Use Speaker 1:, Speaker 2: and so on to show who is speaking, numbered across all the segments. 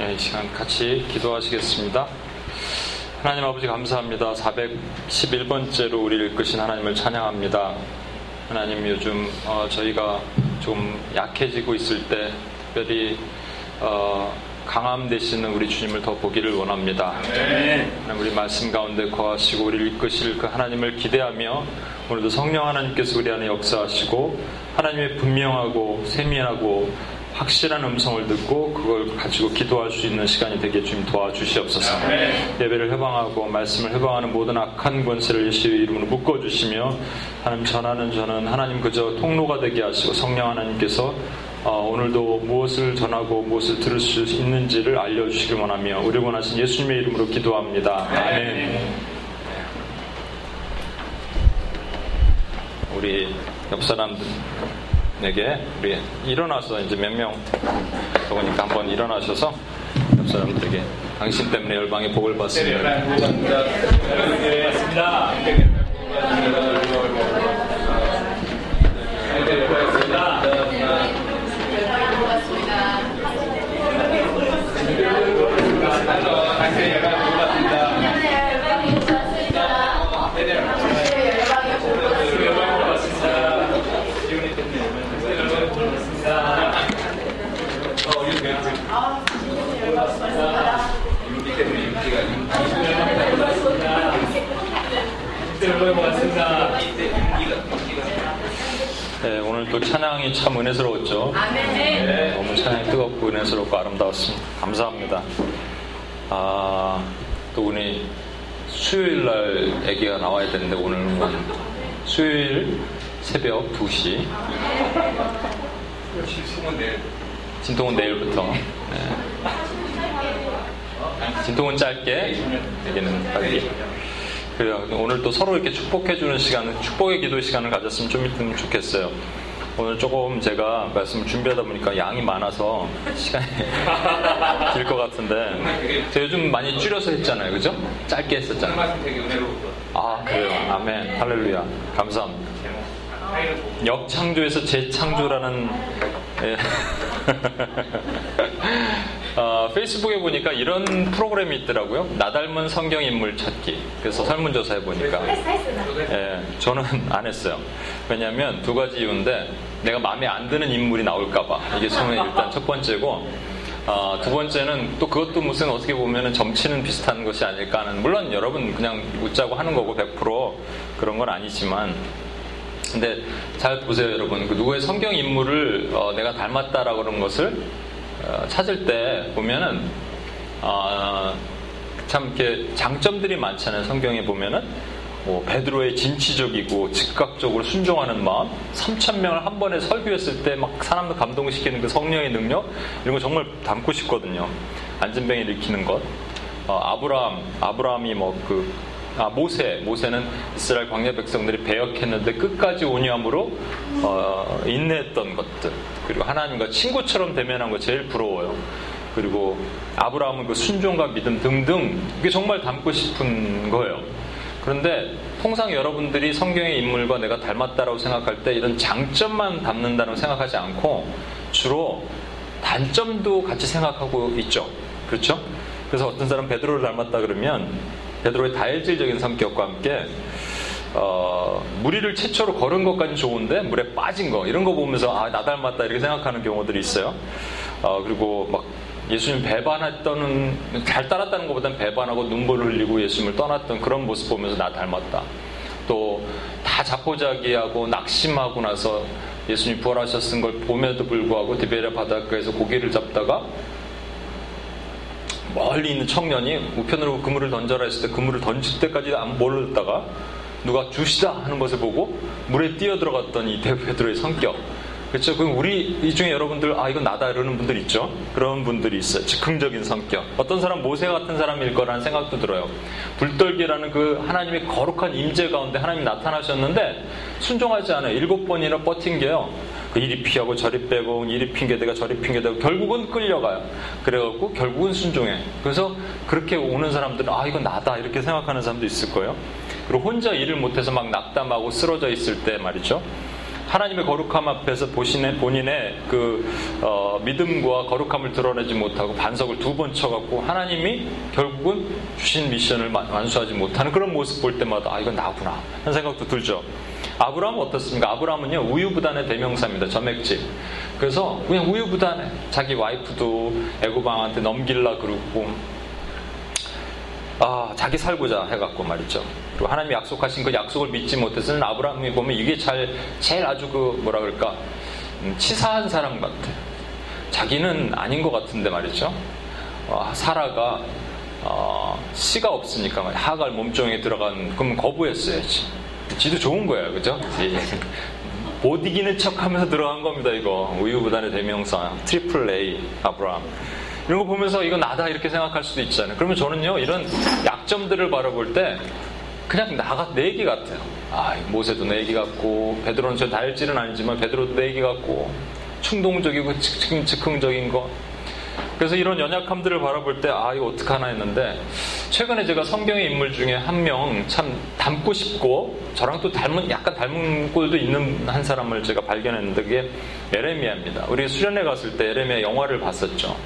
Speaker 1: 예, 이 시간 같이 기도하시겠습니다. 하나님 아버지 감사합니다. 411번째로 우리를 이끄신 하나님을 찬양합니다. 하나님 요즘 어, 저희가 좀 약해지고 있을 때 특별히 어, 강함 되시는 우리 주님을 더 보기를 원합니다. 하나님 우리 말씀 가운데 거하시고 우리를 이끄실 그 하나님을 기대하며 오늘도 성령 하나님께서 우리 안에 역사하시고 하나님의 분명하고 세미하고 확실한 음성을 듣고 그걸 가지고 기도할 수 있는 시간이 되게 주님 도와주시옵소서. 예배를 해방하고 말씀을 해방하는 모든 악한 권세를 예수의 이름으로 묶어주시며 하나님 전하는 저는 하나님 그저 통로가 되게 하시고 성령 하나님께서 어, 오늘도 무엇을 전하고 무엇을 들을 수 있는지를 알려주시길 원하며 우리 원하신 예수님의 이름으로 기도합니다. 아멘. 우리 옆 사람들 에게 우리 일어나서 이제 몇명 적으니까 한번 일어나셔서 옆 사람들에게 당신 때문에 열방의 복을 받습니다. 네, 오늘 또 찬양이 참 은혜스러웠죠. 네, 너무 찬양이 뜨겁고 은혜스럽고 아름다웠습니다. 감사합니다. 아, 또 우리 수요일 날 애기가 나와야 되는데 오늘은 수요일 새벽 2시. 진통은 내일부터. 네. 진통은 짧게, 애기는 빨리. 그래요. 오늘 또 서로 이렇게 축복해주는 시간, 축복의 기도 시간을 가졌으면 좀 있으면 좋겠어요. 오늘 조금 제가 말씀을 준비하다 보니까 양이 많아서 시간이 길 것 같은데 제가 요즘 많이 줄여서 했잖아요. 그죠? 짧게 했었잖아요. 아, 그래요. 아멘. 할렐루야. 감사합니다. 역창조에서 재창조라는 예. 어, 페이스북에 보니까 이런 프로그램이 있더라고요. 나 닮은 성경 인물 찾기. 그래서 설문조사 해보니까. 예, 저는 안 했어요. 왜냐하면 두 가지 이유인데 내가 마음에 안 드는 인물이 나올까봐. 이게 처음에 일단 첫 번째고 어, 두 번째는 또 그것도 무슨 어떻게 보면 점치는 비슷한 것이 아닐까 하는 물론 여러분 그냥 웃자고 하는 거고 100% 그런 건 아니지만 근데 잘 보세요 여러분 그 누구의 성경 인물을 어, 내가 닮았다라고 그런 것을 어, 찾을 때 보면은 어, 참 이렇게 장점들이 많잖아요. 성경에 보면은 뭐 베드로의 진취적이고 즉각적으로 순종하는 마음, 3천 명을 한 번에 설교했을 때 막 사람들 감동시키는 그 성령의 능력 이런 거 정말 담고 싶거든요. 안전병이 일으키는 것. 어, 아브라함, 아브라함이 뭐 그 아, 모세, 모세는 이스라엘 광야 백성들이 배역했는데 끝까지 온유함으로 어, 인내했던 것들 그리고 하나님과 친구처럼 대면한 거 제일 부러워요. 그리고 아브라함은 그 순종과 믿음 등등 이게 정말 담고 싶은 거예요. 그런데 통상 여러분들이 성경의 인물과 내가 닮았다라고 생각할 때 이런 장점만 담는다고 생각하지 않고 주로 단점도 같이 생각하고 있죠. 그렇죠? 그래서 어떤 사람 베드로를 닮았다 그러면 베드로의 다혈질적인 성격과 함께 어, 무리를 최초로 걸은 것까지 좋은데 물에 빠진 거 이런 거 보면서 아 나 닮았다 이렇게 생각하는 경우들이 있어요. 어, 그리고 막 예수님 배반했던 잘 따랐다는 것보다는 배반하고 눈물을 흘리고 예수님을 떠났던 그런 모습 보면서 나 닮았다. 또 다 자포자기하고 낙심하고 나서 예수님 부활하셨은 걸 봄에도 불구하고 디베레 바닷가에서 고기를 잡다가 멀리 있는 청년이 우편으로 그물을 던져라 했을 때 그물을 던질 때까지 안 몰랐다가 누가 주시다 하는 것을 보고 물에 뛰어 들어갔던 이 베드로의 성격. 그렇죠? 그럼 우리 이 중에 여러분들 아 이건 나다 이러는 분들 있죠. 그런 분들이 있어요. 즉흥적인 성격. 어떤 사람 모세 같은 사람일 거라는 생각도 들어요. 불떨기라는 그 하나님의 거룩한 임재 가운데 하나님 나타나셨는데 순종하지 않아요. 일곱 번이나 버틴 게요. 그 이리 피하고 저리 빼고 이리 핑계대가 저리 핑계대고 결국은 끌려가요. 그래갖고 결국은 순종해. 그래서 그렇게 오는 사람들은 아 이건 나다 이렇게 생각하는 사람도 있을 거예요. 그리고 혼자 일을 못해서 막 낙담하고 쓰러져 있을 때 말이죠. 하나님의 거룩함 앞에서 보시는 본인의 그 어, 믿음과 거룩함을 드러내지 못하고 반석을 두 번 쳐갖고 하나님이 결국은 주신 미션을 완수하지 못하는 그런 모습 볼 때마다 아 이건 나구나 하는 생각도 들죠. 아브라함은 어떻습니까? 아브라함은요 우유부단의 대명사입니다. 점액집. 그래서 그냥 우유부단해. 자기 와이프도 애굽 왕한테 넘길라 그러고 아 자기 살고자 해갖고 말이죠. 그리고 하나님이 약속하신 그 약속을 믿지 못해서는 아브라함이 보면 이게 잘 제일 아주 그 뭐라 그럴까 음, 치사한 사람 같아. 자기는 아닌 것 같은데 말이죠. 어, 사라가 어, 씨가 없으니까 하갈 몸종에 들어간 그러면 거부했어야지. 지도 좋은 거야, 그죠? 예. 못 이기는 척 하면서 들어간 겁니다, 이거. 우유부단의 대명사. triple A, 아브라함. 이런 거 보면서 이거 나다 이렇게 생각할 수도 있잖아요. 그러면 저는요, 이런 약점들을 바라볼 때 그냥 나가 내 얘기 같아요. 아, 모세도 내 얘기 같고, 베드로는 저 다일질은 아니지만 베드로도 내 얘기 같고, 충동적이고 즉, 즉흥적인 거. 그래서 이런 연약함들을 바라볼 때, 아, 이거 어떡하나 했는데, 최근에 제가 성경의 인물 중에 한 명 참 닮고 싶고, 저랑 또 닮은, 약간 닮은 꼴도 있는 한 사람을 제가 발견했는데, 그게 에레미야입니다. 우리 수련회 갔을 때 에레미야 영화를 봤었죠.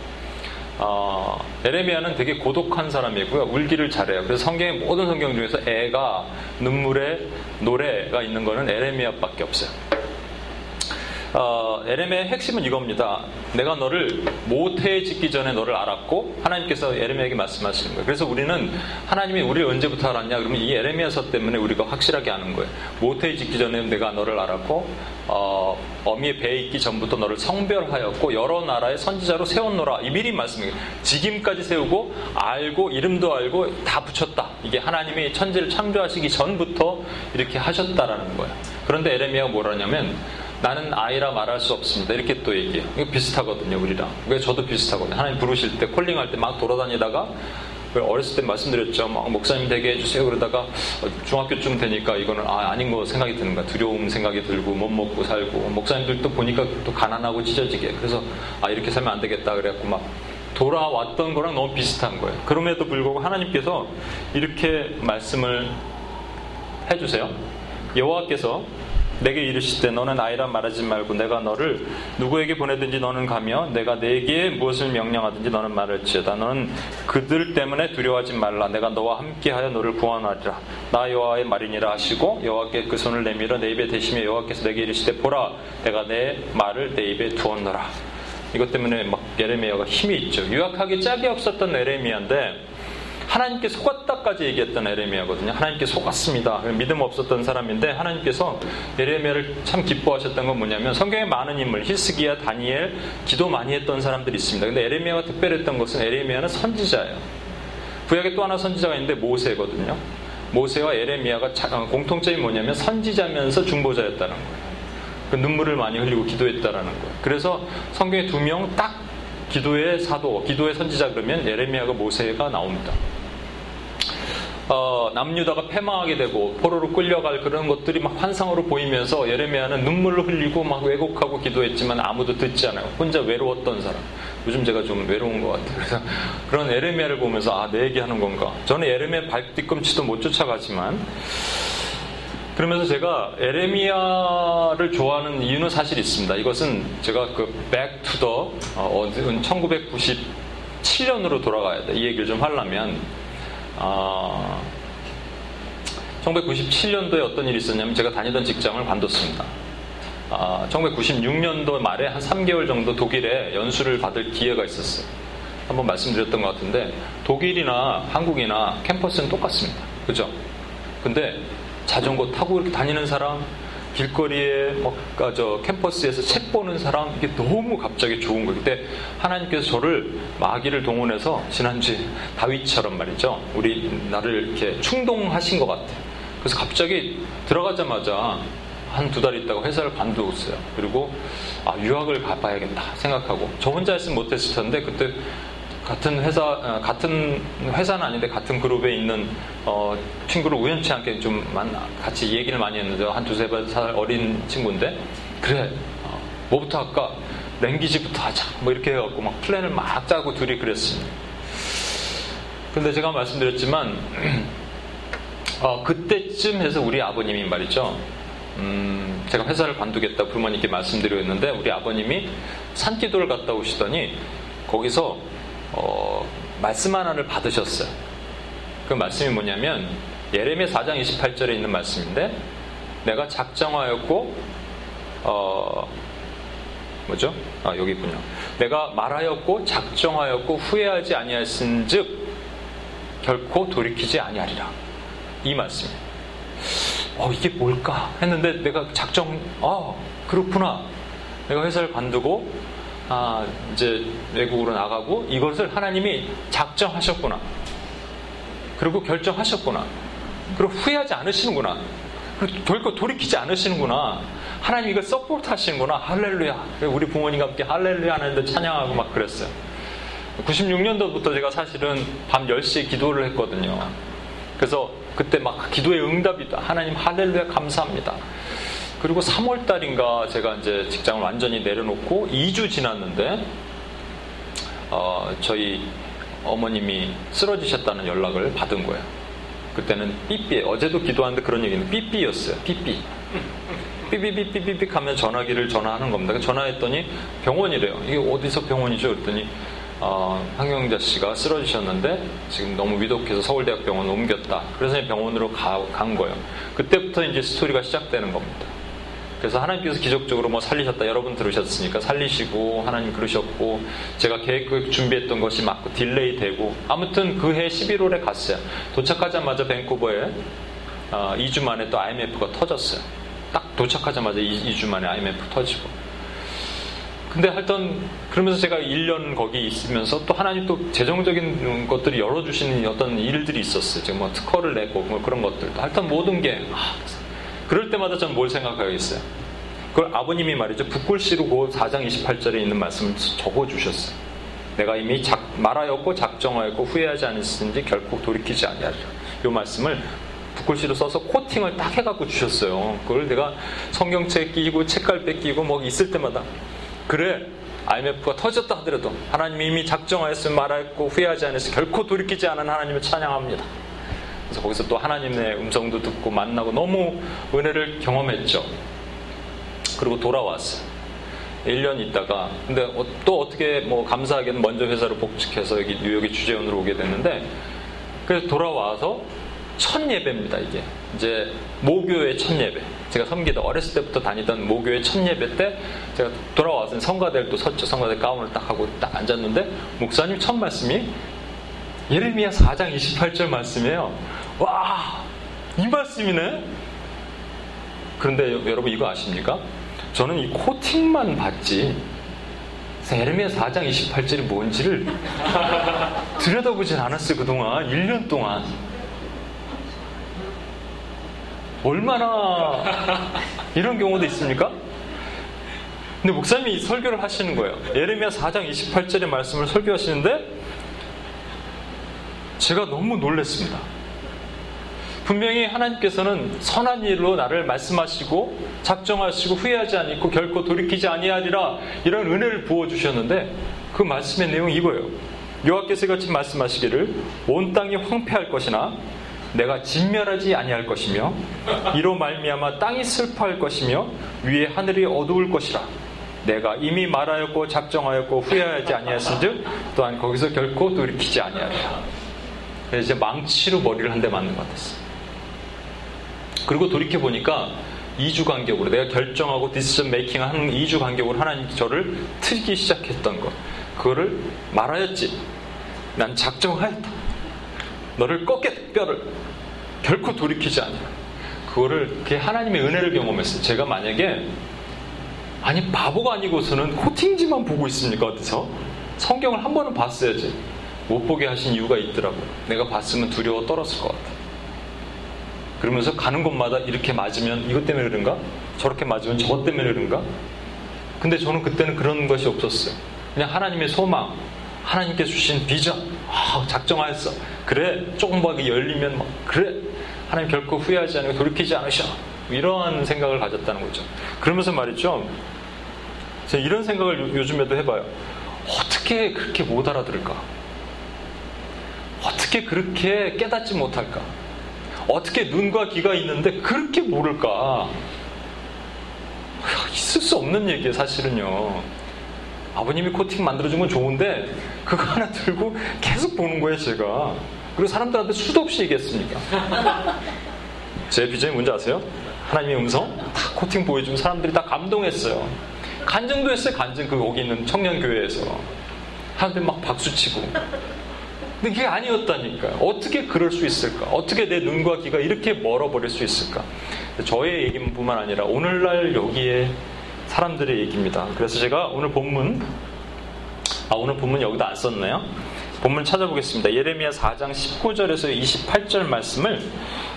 Speaker 1: 어, 에레미야는 되게 고독한 사람이고요. 울기를 잘해요. 그래서 성경의 모든 성경 중에서 애가 눈물에 노래가 있는 거는 에레미야밖에 없어요. 어, 에레미야의 핵심은 이겁니다. 내가 너를 모태에 짓기 전에 너를 알았고 하나님께서 에레미야에게 말씀하시는 거예요. 그래서 우리는 하나님이 우리를 언제부터 알았냐? 그러면 이 에레미야서 때문에 우리가 확실하게 아는 거예요. 모태에 짓기 전에 내가 너를 알았고 어, 어미의 배에 있기 전부터 너를 성별하였고 여러 나라의 선지자로 세웠노라. 이 미리 말씀이에요. 직임까지 세우고 알고 이름도 알고 다 붙였다. 이게 하나님이 천지를 창조하시기 전부터 이렇게 하셨다라는 거예요. 그런데 에레미야가 뭐라냐면 나는 아이라 말할 수 없습니다. 이렇게 또 얘기해요. 이거 비슷하거든요, 우리랑. 왜 저도 비슷하거든요. 하나님 부르실 때, 콜링할 때 막 돌아다니다가, 어렸을 때 말씀드렸죠. 막 목사님 되게 해주세요. 그러다가 중학교쯤 되니까 이거는 아, 아닌 거 생각이 드는 거야. 두려움 생각이 들고 못 먹고 살고 목사님들도 보니까 또 가난하고 찢어지게. 그래서 아 이렇게 살면 안 되겠다. 그래갖고 막 돌아왔던 거랑 너무 비슷한 거예요. 그럼에도 불구하고 하나님께서 이렇게 말씀을 해주세요. 여호와께서 내게 이르시되 너는 아이라 말하지 말고 내가 너를 누구에게 보내든지 너는 가며 내가 내게 무엇을 명령하든지 너는 말할지어다. 너는 그들 때문에 두려워하지 말라. 내가 너와 함께하여 너를 구원하리라. 나 여호와의 말이니라 하시고 여호와께 그 손을 내밀어 내 입에 대시며 여호와께서 내게 이르시되 보라 내가 내 말을 내 입에 두었노라. 이것 때문에 막 예레미야가 힘이 있죠. 유약하게 짝이 없었던 예레미야인데 하나님께 속았다까지 얘기했던 에레미야거든요. 하나님께 속았습니다. 믿음 없었던 사람인데 하나님께서 에레미야를 참 기뻐하셨던 건 뭐냐면 성경에 많은 인물 히스기야, 다니엘, 기도 많이 했던 사람들이 있습니다. 근데 에레미야가 특별했던 것은 에레미야는 선지자예요. 구약에 또 하나 선지자가 있는데 모세거든요. 모세와 에레미야가 어, 공통점이 뭐냐면 선지자면서 중보자였다는 거예요. 그 눈물을 많이 흘리고 기도했다라는 거예요. 그래서 성경에 두 명 딱 기도의 사도, 기도의 선지자 그러면 에레미야가 모세가 나옵니다. 어, 남유다가 패망하게 되고 포로로 끌려갈 그런 것들이 막 환상으로 보이면서 예레미야는 눈물을 흘리고 막 왜곡하고 기도했지만 아무도 듣지 않아요. 혼자 외로웠던 사람. 요즘 제가 좀 외로운 것 같아요. 그래서 그런 예레미야를 보면서 아, 내 얘기하는 건가. 저는 예레미야 발뒤꿈치도 못 쫓아가지만 그러면서 제가 에레미야를 좋아하는 이유는 사실 있습니다. 이것은 제가 그 어, 1997년으로 돌아가야 돼. 이 얘기를 좀 하려면 아, 1997년도에 어떤 일이 있었냐면 제가 다니던 직장을 관뒀습니다. 아, 1996년도 말에 한 3개월 정도 독일에 연수를 받을 기회가 있었어요. 한번 말씀드렸던 것 같은데 독일이나 한국이나 캠퍼스는 똑같습니다. 그죠? 근데 자전거 타고 이렇게 다니는 사람, 길거리에 뭐, 아, 저 캠퍼스에서 책 보는 사람 이게 너무 갑자기 좋은 거예요. 그때 하나님께서 저를 마귀를 동원해서 지난주에 다윗처럼 말이죠. 우리 나를 이렇게 충동하신 것 같아요. 그래서 갑자기 들어가자마자 한 두 달 있다가 회사를 관두었어요. 그리고 아, 유학을 가봐야겠다 생각하고 저 혼자 했으면 못했을 텐데 그때 같은 회사 어, 같은 회사는 아닌데 같은 그룹에 있는 어, 친구를 우연치 않게 좀 같이 얘기를 많이 했는데 한 두세 살 어린 친구인데 그래 어, 뭐부터 할까? 랭귀지부터 하자. 뭐 이렇게 해갖고 막 플랜을 막 짜고 둘이 그랬습니다. 근데 제가 말씀드렸지만 어, 그때쯤 해서 우리 아버님이 말이죠. 음, 제가 회사를 관두겠다 부모님께 말씀드렸는데 우리 아버님이 산기도를 갔다 오시더니 거기서 어, 말씀 하나를 받으셨어요. 그 말씀이 뭐냐면 예레미야 4장 28절에 있는 말씀인데 내가 작정하였고 어, 뭐죠? 아, 여기 있군요. 내가 말하였고 작정하였고 후회하지 아니하신즉 결코 돌이키지 아니하리라. 이 말씀이에요. 어, 이게 뭘까? 했는데 내가 작정, 아, 그렇구나. 내가 회사를 관두고, 아, 이제 외국으로 나가고 이것을 하나님이 작정하셨구나. 그리고 결정하셨구나. 그리고 후회하지 않으시는구나. 그리고 결코 돌이키지 않으시는구나. 하나님 이걸 support 하시는구나. 할렐루야. 우리 부모님과 함께 할렐루야 하는데 찬양하고 막 그랬어요. 96년도부터 제가 사실은 밤 10시에 기도를 했거든요. 그래서 그때 막 기도의 응답이다. 하나님 할렐루야 감사합니다. 그리고 3월 달인가 제가 이제 직장을 완전히 내려놓고 2주 지났는데 어, 저희 어머님이 쓰러지셨다는 연락을 받은 거예요. 그때는 삐삐 어제도 기도하는데 그런 얘기는 삐삐였어요. 삐삐. 삐삐삐삐삐삐 하면 전화기를 전화하는 겁니다. 전화했더니 병원이래요. 이게 어디서 병원이죠? 그랬더니 어, 황경자 씨가 쓰러지셨는데 지금 너무 위독해서 서울대학병원 옮겼다. 그래서 병원으로 가, 간 거예요. 그때부터 이제 스토리가 시작되는 겁니다. 그래서 하나님께서 기적적으로 뭐 살리셨다. 여러분 들으셨으니까 살리시고 하나님 그러셨고 제가 계획 준비했던 것이 막 delay 되고 아무튼 그 해 11월에 갔어요. 도착하자마자 밴쿠버에 어, 2주 만에 또 IMF가 터졌어요. 딱 도착하자마자 2, 2주 만에 IMF 터지고 근데 하여튼 그러면서 제가 1년 거기 있으면서 또 하나님 또 재정적인 것들이 열어주시는 어떤 일들이 있었어요. 제가 뭐 특허를 내고 뭐 그런 것들도. 하여튼 모든 게 아, 그럴 때마다 전뭘 생각하겠어요. 그걸 아버님이 말이죠. 북글씨로 그 4장 28절에 있는 말씀을 적어주셨어요. 내가 이미 작, 말하였고 작정하였고 후회하지 않으신지 결코 돌이키지 아니하리라. 이 말씀을 북글씨로 써서 코팅을 딱 해갖고 주셨어요. 그걸 내가 성경책 끼고 책갈피 끼고 뭐 있을 때마다 그래 IMF가 터졌다 하더라도 하나님이 이미 작정하였으면 말하였고 후회하지 않았으 결코 돌이키지 않은 하나님을 찬양합니다. 그래서 거기서 또 하나님의 음성도 듣고 만나고 너무 은혜를 경험했죠. 그리고 돌아왔어요. 1년 있다가. 근데 어, 또 어떻게 뭐 감사하게는 먼저 회사로 복직해서 여기 뉴욕에 주재원으로 오게 됐는데 그래서 돌아와서 첫 예배입니다 이게. 이제 모교의 첫 예배. 제가 섬기다 어렸을 때부터 다니던 모교의 첫 예배 때 제가 돌아와서 성가대를 또 섰죠. 성가대 가운을 딱 하고 딱 앉았는데 목사님 첫 말씀이 예레미야 4장 28절 말씀이에요 와 이 말씀이네 그런데 여러분 이거 아십니까? 저는 이 코팅만 봤지 예레미야 4장 28절이 뭔지를 들여다보진 않았어요 그동안 1년 동안 얼마나 이런 경우도 있습니까? 근데 목사님이 설교를 하시는 거예요. 예레미야 4장 28절의 말씀을 설교하시는데 제가 너무 놀랐습니다. 분명히 하나님께서는 선한 일로 나를 말씀하시고 작정하시고 후회하지 않고 결코 돌이키지 아니하리라 이런 은혜를 부어 주셨는데 그 말씀의 내용이 이거예요. 여호와께서 같이 말씀하시기를 온 땅이 황폐할 것이나 내가 진멸하지 아니할 것이며 이로 말미암아 땅이 슬퍼할 것이며 위에 하늘이 어두울 것이라. 내가 이미 말하였고 작정하였고 후회하지 아니하신즉 또한 거기서 결코 돌이키지 아니하리라. 이제 망치로 머리를 한 대 맞는 것 같았어 그리고 돌이켜 보니까 2주 간격으로 내가 결정하고 디시전 메이킹 하는 2주 간격으로 하나님 저를 틀기 시작했던 것 그거를 말하였지 난 작정하였다 너를 꺾게 뼈를 결코 돌이키지 않아. 그거를 그게 하나님의 은혜를 경험했어요. 제가 만약에 아니 바보가 아니고서는 코팅지만 보고 있습니까 어디서? 성경을 한 번은 봤어야지. 못 보게 하신 이유가 있더라고. 내가 봤으면 두려워 떨었을 것 같아. 그러면서 가는 곳마다 이렇게 맞으면 이것 때문에 그런가? 저렇게 맞으면 저것 때문에 그런가? 근데 저는 그때는 그런 것이 없었어요. 그냥 하나님의 소망, 하나님께 주신 비전, 아, 작정하였어. 그래, 조금 더 열리면 막, 그래, 하나님 결코 후회하지 않고 돌이키지 않으셔. 이러한 생각을 가졌다는 거죠. 그러면서 말이죠. 제가 이런 생각을 요즘에도 해봐요. 어떻게 그렇게 못 알아들을까? 어떻게 그렇게 깨닫지 못할까? 어떻게 눈과 귀가 있는데 그렇게 모를까? 있을 수 없는 얘기예요, 사실은요. 아버님이 코팅 만들어준 건 좋은데 그거 하나 들고 계속 보는 거예요, 제가. 그리고 사람들한테 수도 없이 얘기했습니다. 제 비전이 뭔지 아세요? 하나님의 음성? 다 코팅 보여주면 사람들이 다 감동했어요. 간증도 했어요, 간증. 그 거기 있는 청년교회에서. 사람들이 막 박수치고. 근데 그게 아니었다니까요. 어떻게 그럴 수 있을까? 어떻게 내 눈과 귀가 이렇게 멀어버릴 수 있을까? 저의 얘기뿐만 아니라 오늘날 여기에 사람들의 얘기입니다. 그래서 제가 오늘 본문, 아, 오늘 본문 여기다 안 썼네요. 본문 찾아보겠습니다. 예레미야 4장 19절에서 28절 말씀을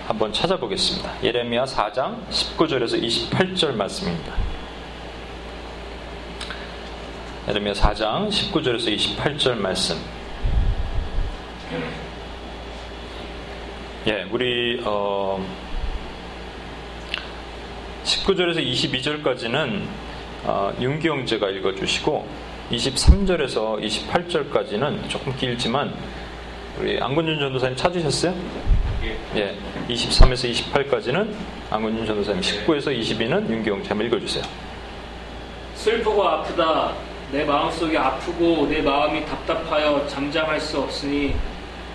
Speaker 1: 한번 찾아보겠습니다. 예레미야 4장 19절에서 28절 말씀입니다. 예레미야 4장 19절에서 28절 말씀. 예, 우리 어 19절에서 22절까지는 어, 윤기영제가 읽어주시고 23절에서 28절까지는 조금 길지만 우리 안건준 전도사님 찾으셨어요? 예. 23에서 28까지는 안건준 전도사님 19에서 22는 윤기영 제 읽어주세요.
Speaker 2: 슬프고 아프다 내 마음속이 아프고 내 마음이 답답하여 잠잠할 수 없으니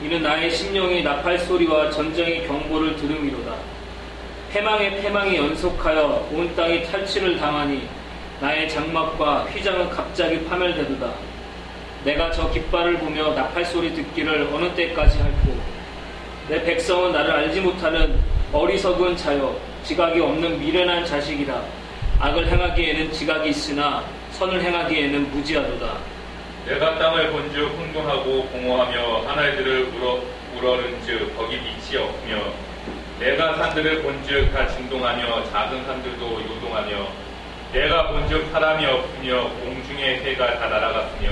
Speaker 2: 이는 나의 심령이 나팔 소리와 전쟁의 경보를 들음이로다. 패망의 패망이 연속하여 온 땅이 탈취를 당하니 나의 장막과 휘장은 갑자기 파멸되도다. 내가 저 깃발을 보며 나팔 소리 듣기를 어느 때까지 할꼬. 내 백성은 나를 알지 못하는 어리석은 자여 지각이 없는 미련한 자식이라. 악을 행하기에는 지각이 있으나 선을 행하기에는 무지하도다.
Speaker 3: 내가 땅을 본즉 흥분하고 공허하며 하늘들을 우러, 우러는즉 거기 빛이 없으며 내가 산들을 본즉 다 진동하며 작은 산들도 요동하며 내가 본즉 사람이 없으며 공중의 새가 다 날아갔으며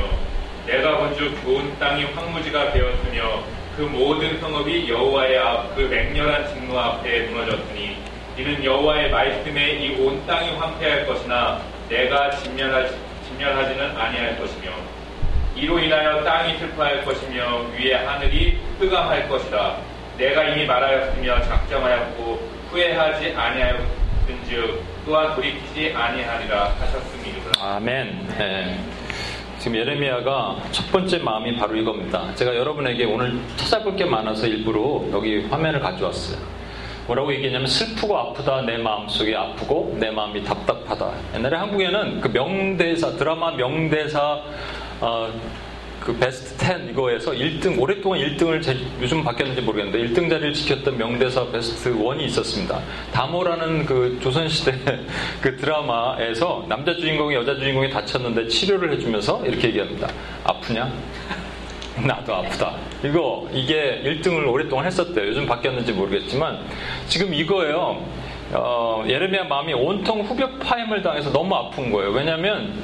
Speaker 3: 내가 본즉 좋은 땅이 황무지가 되었으며 그 모든 성읍이 여호와의 앞 그 맹렬한 직무 앞에 무너졌으니 이는 여호와의 말씀에 이 온 땅이 황폐할 것이나 내가 진멸하지, 진멸하지는 아니할 것이며 이로 인하여 땅이 슬퍼할 것이며 위에 하늘이 뜨감할 것이다. 내가 이미 말하였으며 작정하였고 후회하지 아니하였은즉 또한 돌이키지 아니하리라 하셨습니다.
Speaker 1: 아멘. 네. 지금 예레미야가 첫 번째 마음이 바로 이겁니다. 제가 여러분에게 오늘 찾아볼 게 많아서 일부러 여기 화면을 가져왔어요. 뭐라고 얘기했냐면 슬프고 아프다 내 마음속이 아프고 내 마음이 답답하다. 옛날에 한국에는 그 명대사 드라마 명대사 어, 그 베스트 10 이거에서 1등 오랫동안 1등을 제, 요즘 바뀌었는지 모르겠는데 1등 자리를 지켰던 명대사 베스트 1이 있었습니다. 다모라는 그 조선시대 그 드라마에서 남자 주인공이 여자 주인공이 다쳤는데 치료를 해주면서 이렇게 얘기합니다. 아프냐? 나도 아프다. 이거 이게 1등을 오랫동안 했었대요. 요즘 바뀌었는지 모르겠지만 지금 이거예요. 어, 예레미야 마음이 온통 후벽 파임을 당해서 너무 아픈 거예요. 왜냐하면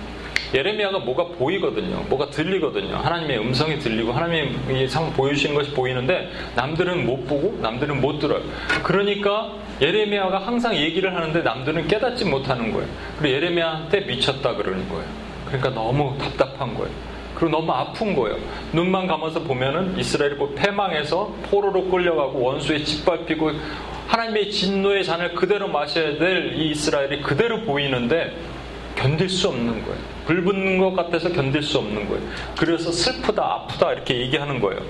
Speaker 1: 예레미야가 뭐가 보이거든요. 뭐가 들리거든요. 하나님의 음성이 들리고 하나님이 상 보여주시는 것이 보이는데 남들은 못 보고 남들은 못 들어요. 그러니까 예레미야가 항상 얘기를 하는데 남들은 깨닫지 못하는 거예요. 그리고 예레미야한테 미쳤다 그러는 거예요. 그러니까 너무 답답한 거예요. 그리고 너무 아픈 거예요. 눈만 감아서 보면은 이스라엘이 패망해서 포로로 끌려가고 원수에 짓밟히고 하나님의 진노의 잔을 그대로 마셔야 될 이 이스라엘이 그대로 보이는데 견딜 수 없는 거예요. 불 붙는 것 같아서 견딜 수 없는 거예요. 그래서 슬프다, 아프다 이렇게 얘기하는 거예요.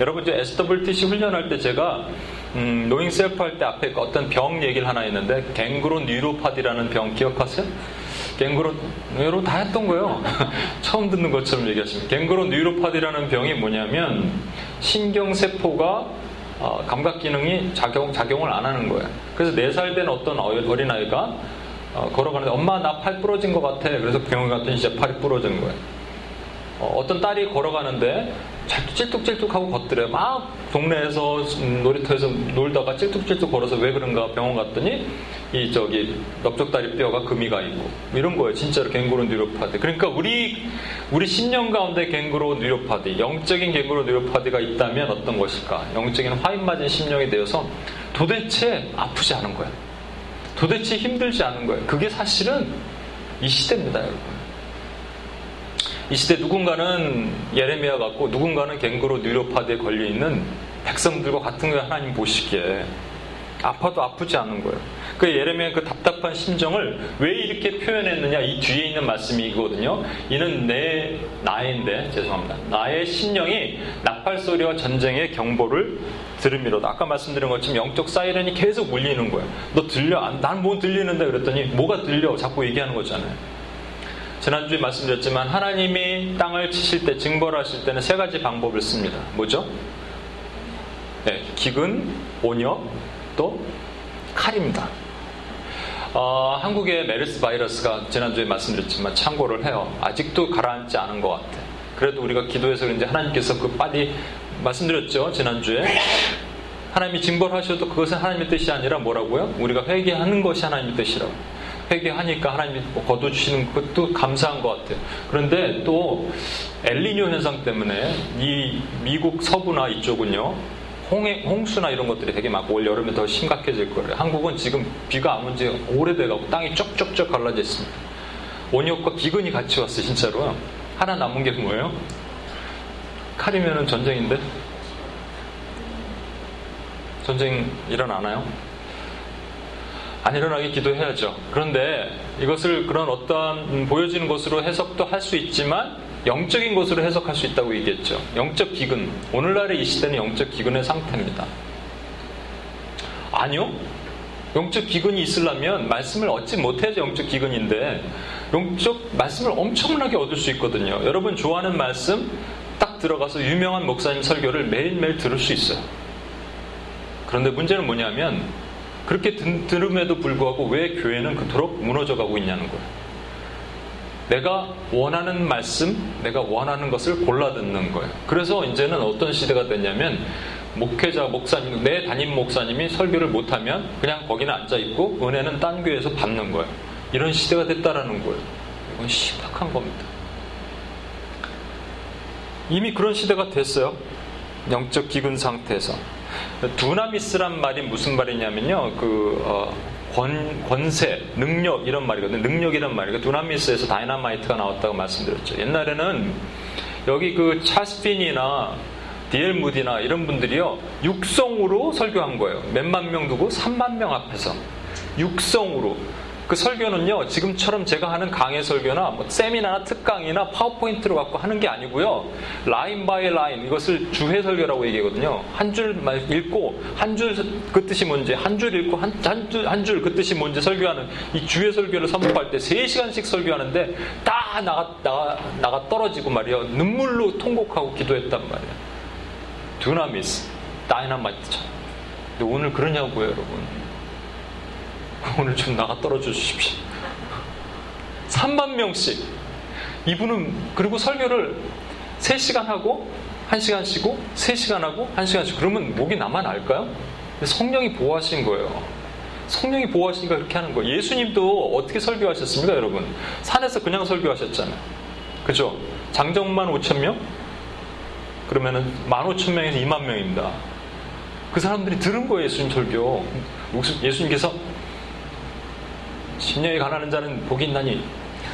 Speaker 1: 여러분 이제 SWTC 훈련할 때 제가 음, knowing self 할 때 앞에 어떤 병 얘기를 하나 했는데 ganglio neuropathy라는 병 기억하세요? ganglio 여러분 다 했던 거예요. 처음 듣는 것처럼 얘기하시면 ganglio neuropathy라는 병이 뭐냐면 신경세포가 어, 감각 기능이 작용, 작용을 안 하는 거예요. 그래서 4살 된 어떤 어린아이가 어, 걸어가는데 엄마 나 팔 부러진 것 같아. 그래서 병원 갔더니 진짜 팔이 부러진 거예요. 어, 떤 딸이 걸어가는데 찔뚝찔뚝하고 걷더래요. 막 동네에서 놀이터에서 놀다가 찔뚝찔뚝 걸어서 왜 그런가 병원 갔더니 이 저기 넓적다리 뼈가 금이 가 있고 이런 거예요. 진짜로 갱그로 뉴로파디. 그러니까 우리 우리 신년 가운데 갱그로 뉴로파디, 영적인 갱그로 뉴로파디가 있다면 어떤 것일까? 영적인 화인 맞은 심령이 되어서 도대체 아프지 않은 거야. 도대체 힘들지 않은 거예요. 그게 사실은 이 시대입니다, 여러분. 이 시대 누군가는 예레미야 같고 누군가는 갱그로 뉴로파드에 걸려 있는 백성들과 같은 거예요. 하나님 보시기에 아파도 아프지 않은 거예요. 그 예레미야 그 답답한 심정을 왜 이렇게 표현했느냐 이 뒤에 있는 말씀이 이거거든요. 이는 내 나인데 죄송합니다. 나의 심령이 나팔 소리와 전쟁의 경보를 들음이로다. 아까 말씀드린 것처럼 영적 사이렌이 계속 울리는 거예요. 너 들려? 난 뭐 들리는데 그랬더니 뭐가 들려? 자꾸 얘기하는 거잖아요. 지난주에 말씀드렸지만 하나님이 땅을 치실 때 징벌 하실 때는 세 가지 방법을 씁니다. 뭐죠? 네, 기근, 온역, 또 칼입니다. 어, 한국의 메르스 바이러스가 지난주에 말씀드렸지만 참고를 해요. 아직도 가라앉지 않은 것 같아. 그래도 우리가 기도해서 그런지 하나님께서 그 빨리 말씀드렸죠 지난주에 하나님이 징벌하셔도 그것은 하나님의 뜻이 아니라 뭐라고요? 우리가 회개하는 것이 하나님의 뜻이라고. 회개하니까 하나님이 거둬주시는 것도 감사한 것 같아요. 그런데 또 엘리뇨 현상 때문에 이 미국 서부나 이쪽은요 홍해, 홍수나 이런 것들이 되게 많고 올 여름에 더 심각해질 거예요. 한국은 지금 비가 안 온 지 오래돼가고 땅이 쩍쩍쩍 갈라져 있습니다. 온역과 기근이 같이 왔어요, 진짜로. 하나 남은 게 뭐예요? 칼이면은 전쟁인데? 전쟁 일어나나요? 안 일어나게 기도해야죠. 그런데 이것을 그런 어떤 보여지는 것으로 해석도 할 수 있지만 영적인 것으로 해석할 수 있다고 얘기했죠. 영적 기근. 오늘날의 이 시대는 영적 기근의 상태입니다. 아니요. 영적 기근이 있으려면 말씀을 얻지 못해야지 영적 기근인데 영적 말씀을 엄청나게 얻을 수 있거든요. 여러분 좋아하는 말씀 딱 들어가서 유명한 목사님 설교를 매일매일 들을 수 있어요. 그런데 문제는 뭐냐면 그렇게 들음에도 불구하고 왜 교회는 그토록 무너져 가고 있냐는 거예요. 내가 원하는 말씀, 내가 원하는 것을 골라 듣는 거예요. 그래서 이제는 어떤 시대가 됐냐면 목회자, 목사님, 내 담임 목사님이 설교를 못하면 그냥 거기는 앉아 있고 은혜는 딴 교회에서 받는 거예요. 이런 시대가 됐다라는 거예요. 이건 심각한 겁니다. 이미 그런 시대가 됐어요. 영적 기근 상태에서. 두나미스란 말이 무슨 말이냐면요. 그 어, 권, 권세, 능력 이런 말이거든요. 능력이란 말이고 두나미스에서 다이나마이트가 나왔다고 말씀드렸죠. 옛날에는 여기 그 찰스 피니나 D.L. 무디나 이런 분들이요 육성으로 설교한 거예요. 몇만 명 두고 3만 명 앞에서 육성으로 그 설교는요, 지금처럼 제가 하는 강의 설교나 뭐 세미나나 특강이나 파워포인트로 갖고 하는 게 아니고요. line by line 이것을 주해 설교라고 얘기하거든요. 한 줄 읽고 한 줄 그 뜻이 뭔지 한 줄 읽고 한줄한 줄 그 뜻이 뭔지 설교하는 이 주해 설교를 선포할 때 3시간씩 설교하는데 다 나가 나가 나가 떨어지고 말이요. 눈물로 통곡하고 기도했단 말이에요. 두나미스 다이나마이트처럼. 근데 오늘 그러냐고요, 여러분. 오늘 좀 나가 떨어져 주십시오. 3만 명씩. 이분은 그리고 설교를 3시간 하고 1시간 쉬고 3시간 하고 1시간 쉬고 그러면 목이 나만 알까요? 성령이 보호하신 거예요. 성령이 보호하시니까 그렇게 하는 거예요. 예수님도 어떻게 설교하셨습니까, 여러분? 산에서 그냥 설교하셨잖아요. 그죠? 장정만 5천 명? 그러면은 15,000명에서 2만 명입니다. 그 사람들이 들은 거예요, 예수님 설교. 예수님께서 심령이 가난한 자는 복이 있나니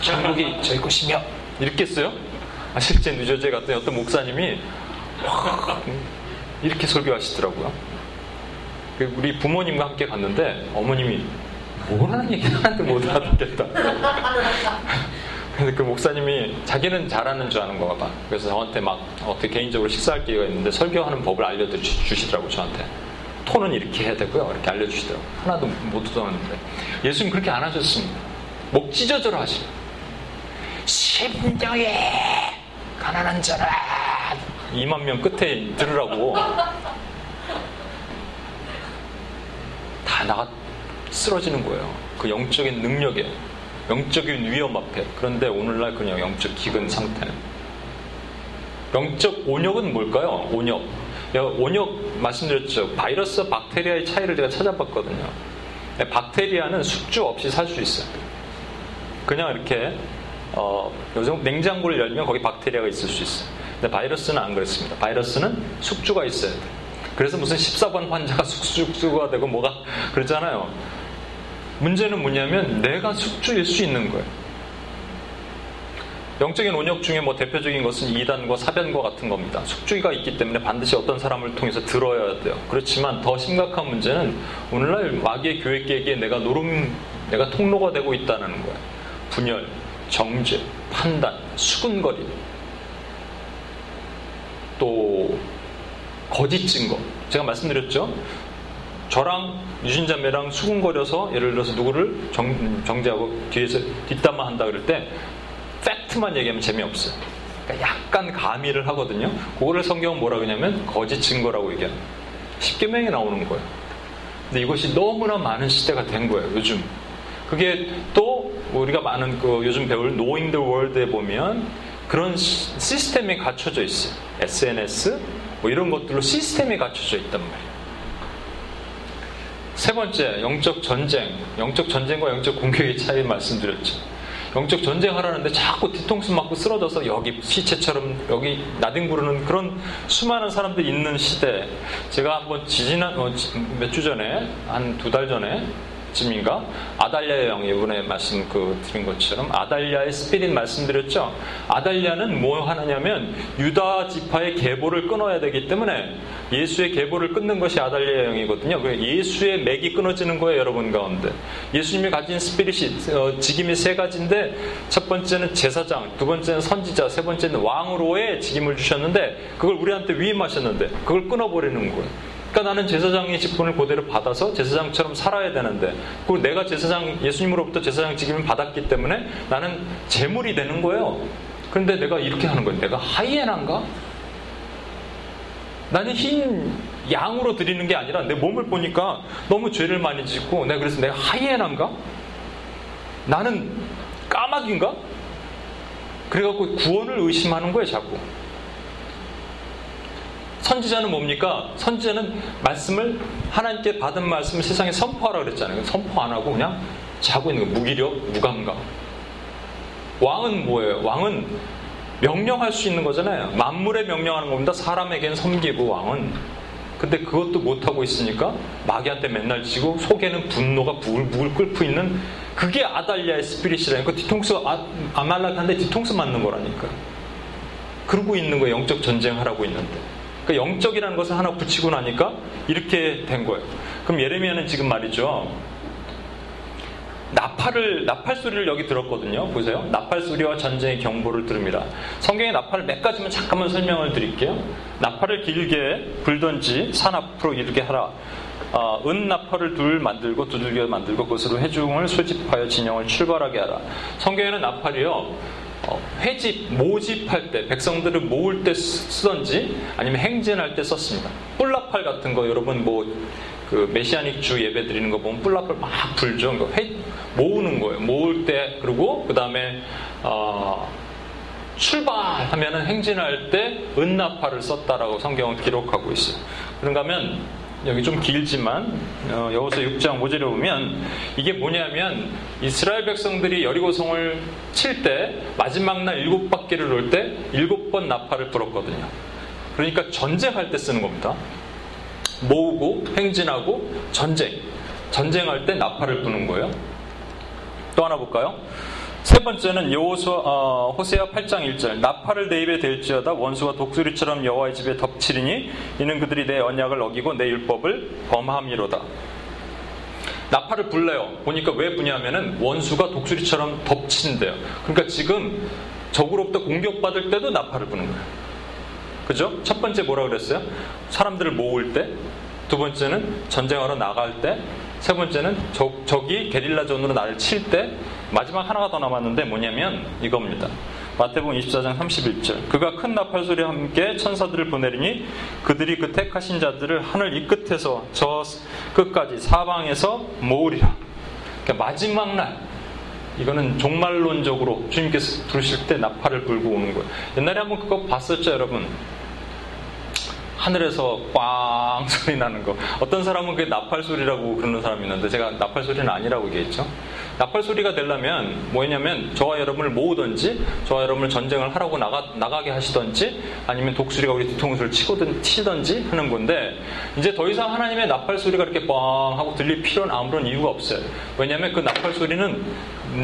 Speaker 1: 천국이 저희 것이며 이렇게 했어요. 아, 실제 뉴저지에 갔더니 어떤 목사님이 이렇게 설교하시더라고요. 그 우리 부모님과 함께 갔는데 어머님이 뭐라는 얘기 하는데 못 알아듣겠다. 그래서 그 목사님이 자기는 잘하는 줄 아는 거가 봐. 그래서 저한테 막 어떻게 개인적으로 식사할 기회가 있는데 설교하는 법을 알려주시더라고 저한테. 톤은 이렇게 해야 되고요. 이렇게 알려주시더라고요. 하나도 못 듣었는데. 예수님 그렇게 안 하셨습니다. 목 찢어져라 하시는 심령에 가난한 자라 2만 명 끝에 들으라고 다 나가 쓰러지는 거예요. 그 영적인 능력에 영적인 위험 앞에 그런데 오늘날 그냥 영적 기근 상태는 영적 온역은 뭘까요? 온역 온역 말씀드렸죠. 바이러스 박테리아의 차이를 제가 찾아봤거든요. 네, 박테리아는 숙주 없이 살 수 있어요. 그냥 이렇게 어, 요즘 냉장고를 열면 거기 박테리아가 있을 수 있어요. 근데 바이러스는 안 그렇습니다. 바이러스는 숙주가 있어야 돼. 그래서 무슨 14번 환자가 숙주가 되고 뭐가 그러잖아요. 문제는 뭐냐면 내가 숙주일 수 있는 거예요. 영적인 온역 중에 뭐 대표적인 것은 이단과 사변과 같은 겁니다. 숙주기가 있기 때문에 반드시 어떤 사람을 통해서 들어야 돼요. 그렇지만 더 심각한 문제는 오늘날 마귀의 교회 계기에 내가 노름, 내가 통로가 되고 있다는 거예요. 분열, 정죄, 판단, 수근거림, 또 거짓 증거. 제가 말씀드렸죠. 저랑 유진자매랑 수근거려서 예를 들어서 누구를 정, 정죄하고 뒤에서 뒷담화 한다 그럴 때 팩트만 얘기하면 재미없어요. 그러니까 약간 가미를 하거든요. 그거를 성경은 뭐라 그러냐면 거짓 증거라고 얘기합니다. 십계명에 나오는 거예요. 근데 이것이 너무나 많은 시대가 된 거예요. 요즘. 그게 또 우리가 많은 그 요즘 배울 Knowing the World에 보면 그런 시스템이 갖춰져 있어요. SNS 뭐 이런 것들로 시스템이 갖춰져 있단 말이에요. 세 번째, 영적 전쟁. 영적 전쟁과 영적 공격의 차이 말씀드렸죠. 영적 전쟁하라는데 자꾸 뒤통수 맞고 쓰러져서 여기 시체처럼 여기 나뒹 구르는 그런 수많은 사람들이 있는 시대. 제가 한번 지지난 어, 몇 주 전에 한 두 달 전에 쯤인가 아달랴의 영 이번에 말씀 그 드린 것처럼 아달랴의 스피릿 말씀드렸죠. 아달랴는 뭐 하느냐면 유다 지파의 계보를 끊어야 되기 때문에 예수의 계보를 끊는 것이 아달랴의 영이거든요. 그 예수의 맥이 끊어지는 거예요, 여러분 가운데. 예수님이 가진 스피릿이 어, 직임이 세 가지인데 첫 번째는 제사장, 두 번째는 선지자, 세 번째는 왕으로의 직임을 주셨는데 그걸 우리한테 위임하셨는데 그걸 끊어버리는 거예요. 그러니까 나는 제사장의 직분을 그대로 받아서 제사장처럼 살아야 되는데 그리고 내가 제사장 예수님으로부터 제사장 직임을 받았기 때문에 나는 재물이 되는 거예요. 그런데 내가 이렇게 하는 거예요. 내가 하이에나인가? 나는 흰 양으로 드리는 게 아니라 내 몸을 보니까 너무 죄를 많이 짓고 내가 그래서 내가 하이에나인가? 나는 까마귀인가? 그래갖고 구원을 의심하는 거예요, 자꾸. 선지자는 뭡니까? 선지자는 말씀을 하나님께 받은 말씀을 세상에 선포하라 그랬잖아요. 선포 안 하고 그냥 자고 있는 거 무기력, 무감각. 왕은 뭐예요? 왕은 명령할 수 있는 거잖아요. 만물에 명령하는 겁니다. 사람에겐 섬기고 왕은. 근데 그것도 못하고 있으니까 마귀한테 맨날 지고 속에는 분노가 부글부글 끓고 있는 그게 아달리아의 스피릿이라니까 뒤통수 아, 아말락한데 뒤통수 맞는 거라니까. 그러고 있는 거예요. 영적 전쟁하라고 있는데. 그 영적이라는 것을 하나 붙이고 나니까 이렇게 된 거예요. 그럼 예레미야는 지금 말이죠. 나팔을 나팔 소리를 여기 들었거든요. 보세요. 나팔 소리와 전쟁의 경보를 들읍니다. 성경의 나팔을 몇 가지만 잠깐만 설명을 드릴게요. 나팔을 길게 불던지 산 앞으로 이르게 하라. 어, 은 나팔을 둘 만들고 두들겨 만들고 그것으로 해중을 소집하여 진영을 출발하게 하라. 성경에는 나팔이요. 어, 회집, 모집할 때, 백성들을 모을 때 쓰던지 아니면 행진할 때 썼습니다. 뿔나팔 같은 거 여러분 뭐, 그 메시아닉 주 예배 드리는 거 보면 뿔나팔 막 불죠. 그러니까 회, 모으는 거예요. 모을 때, 그리고 그 다음에, 어, 출발하면은 행진할 때 은나팔을 썼다라고 성경은 기록하고 있어요. 그런가 하면 여기 좀 길지만 어, 여호서 6장 5절에 보면 이게 뭐냐면 이스라엘 백성들이 여리고 성을 칠 때 마지막 날 일곱 바퀴를 돌 때 일곱 번 나팔을 불었거든요. 그러니까 전쟁할 때 쓰는 겁니다. 모으고 행진하고 전쟁. 전쟁할 때 나팔을 부는 거예요. 또 하나 볼까요? 세 번째는 여호수 어, 호세아 8장 1절 나팔을 내 입에 댈지어다 원수가 독수리처럼 여호와의 집에 덮치리니 이는 그들이 내 언약을 어기고 내 율법을 범함이로다. 나팔을 불래요. 보니까 왜 부냐면은 원수가 독수리처럼 덮친대요. 그러니까 지금 적으로부터 공격받을 때도 나팔을 부는 거예요. 그죠? 첫 번째 뭐라 그랬어요? 사람들을 모을 때, 두 번째는 전쟁하러 나갈 때, 세 번째는 적, 적이 게릴라전으로 나를 칠 때, 마지막 하나가 더 남았는데 뭐냐면 이겁니다. 마태복음 24장 31절. 그가 큰 나팔 소리와 함께 천사들을 보내리니 그들이 그 택하신 자들을 하늘 이 끝에서 저 끝까지 사방에서 모으리라. 그러니까 마지막 날 이거는 종말론적으로 주님께서 부르실 때 나팔을 불고 오는 거예요. 옛날에 한번 그거 봤었죠, 여러분? 하늘에서 꽝 소리 나는 거. 어떤 사람은 그게 나팔 소리라고 그러는 사람이 있는데 제가 나팔 소리는 아니라고 얘기했죠. 나팔 소리가 되려면 뭐냐면 저와 여러분을 모으든지 저와 여러분을 전쟁을 하라고 나가, 나가게 하시든지 아니면 독수리가 우리 뒤통수를 치거든, 치든지 하는 건데 이제 더 이상 하나님의 나팔 소리가 이렇게 뻥 하고 들릴 필요는 아무런 이유가 없어요. 왜냐하면 그 나팔 소리는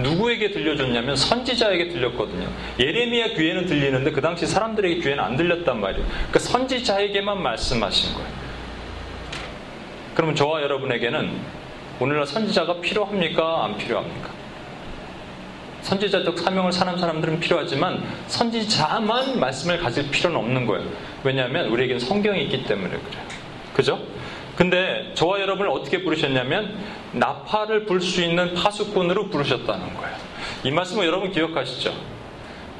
Speaker 1: 누구에게 들려줬냐면 선지자에게 들렸거든요. 예레미야 귀에는 들리는데 그 당시 사람들에게 귀에는 안 들렸단 말이에요. 그러니까 선지자에게만 말씀하신 거예요. 그러면 저와 여러분에게는 오늘날 선지자가 필요합니까? 안 필요합니까? 선지자적 사명을 사는 사람들은 필요하지만 선지자만 말씀을 가질 필요는 없는 거예요. 왜냐하면 우리에겐 성경이 있기 때문에 그래요. 그죠? 근데 저와 여러분을 어떻게 부르셨냐면 나팔을 불 수 있는 파수꾼으로 부르셨다는 거예요. 이 말씀을 여러분 기억하시죠?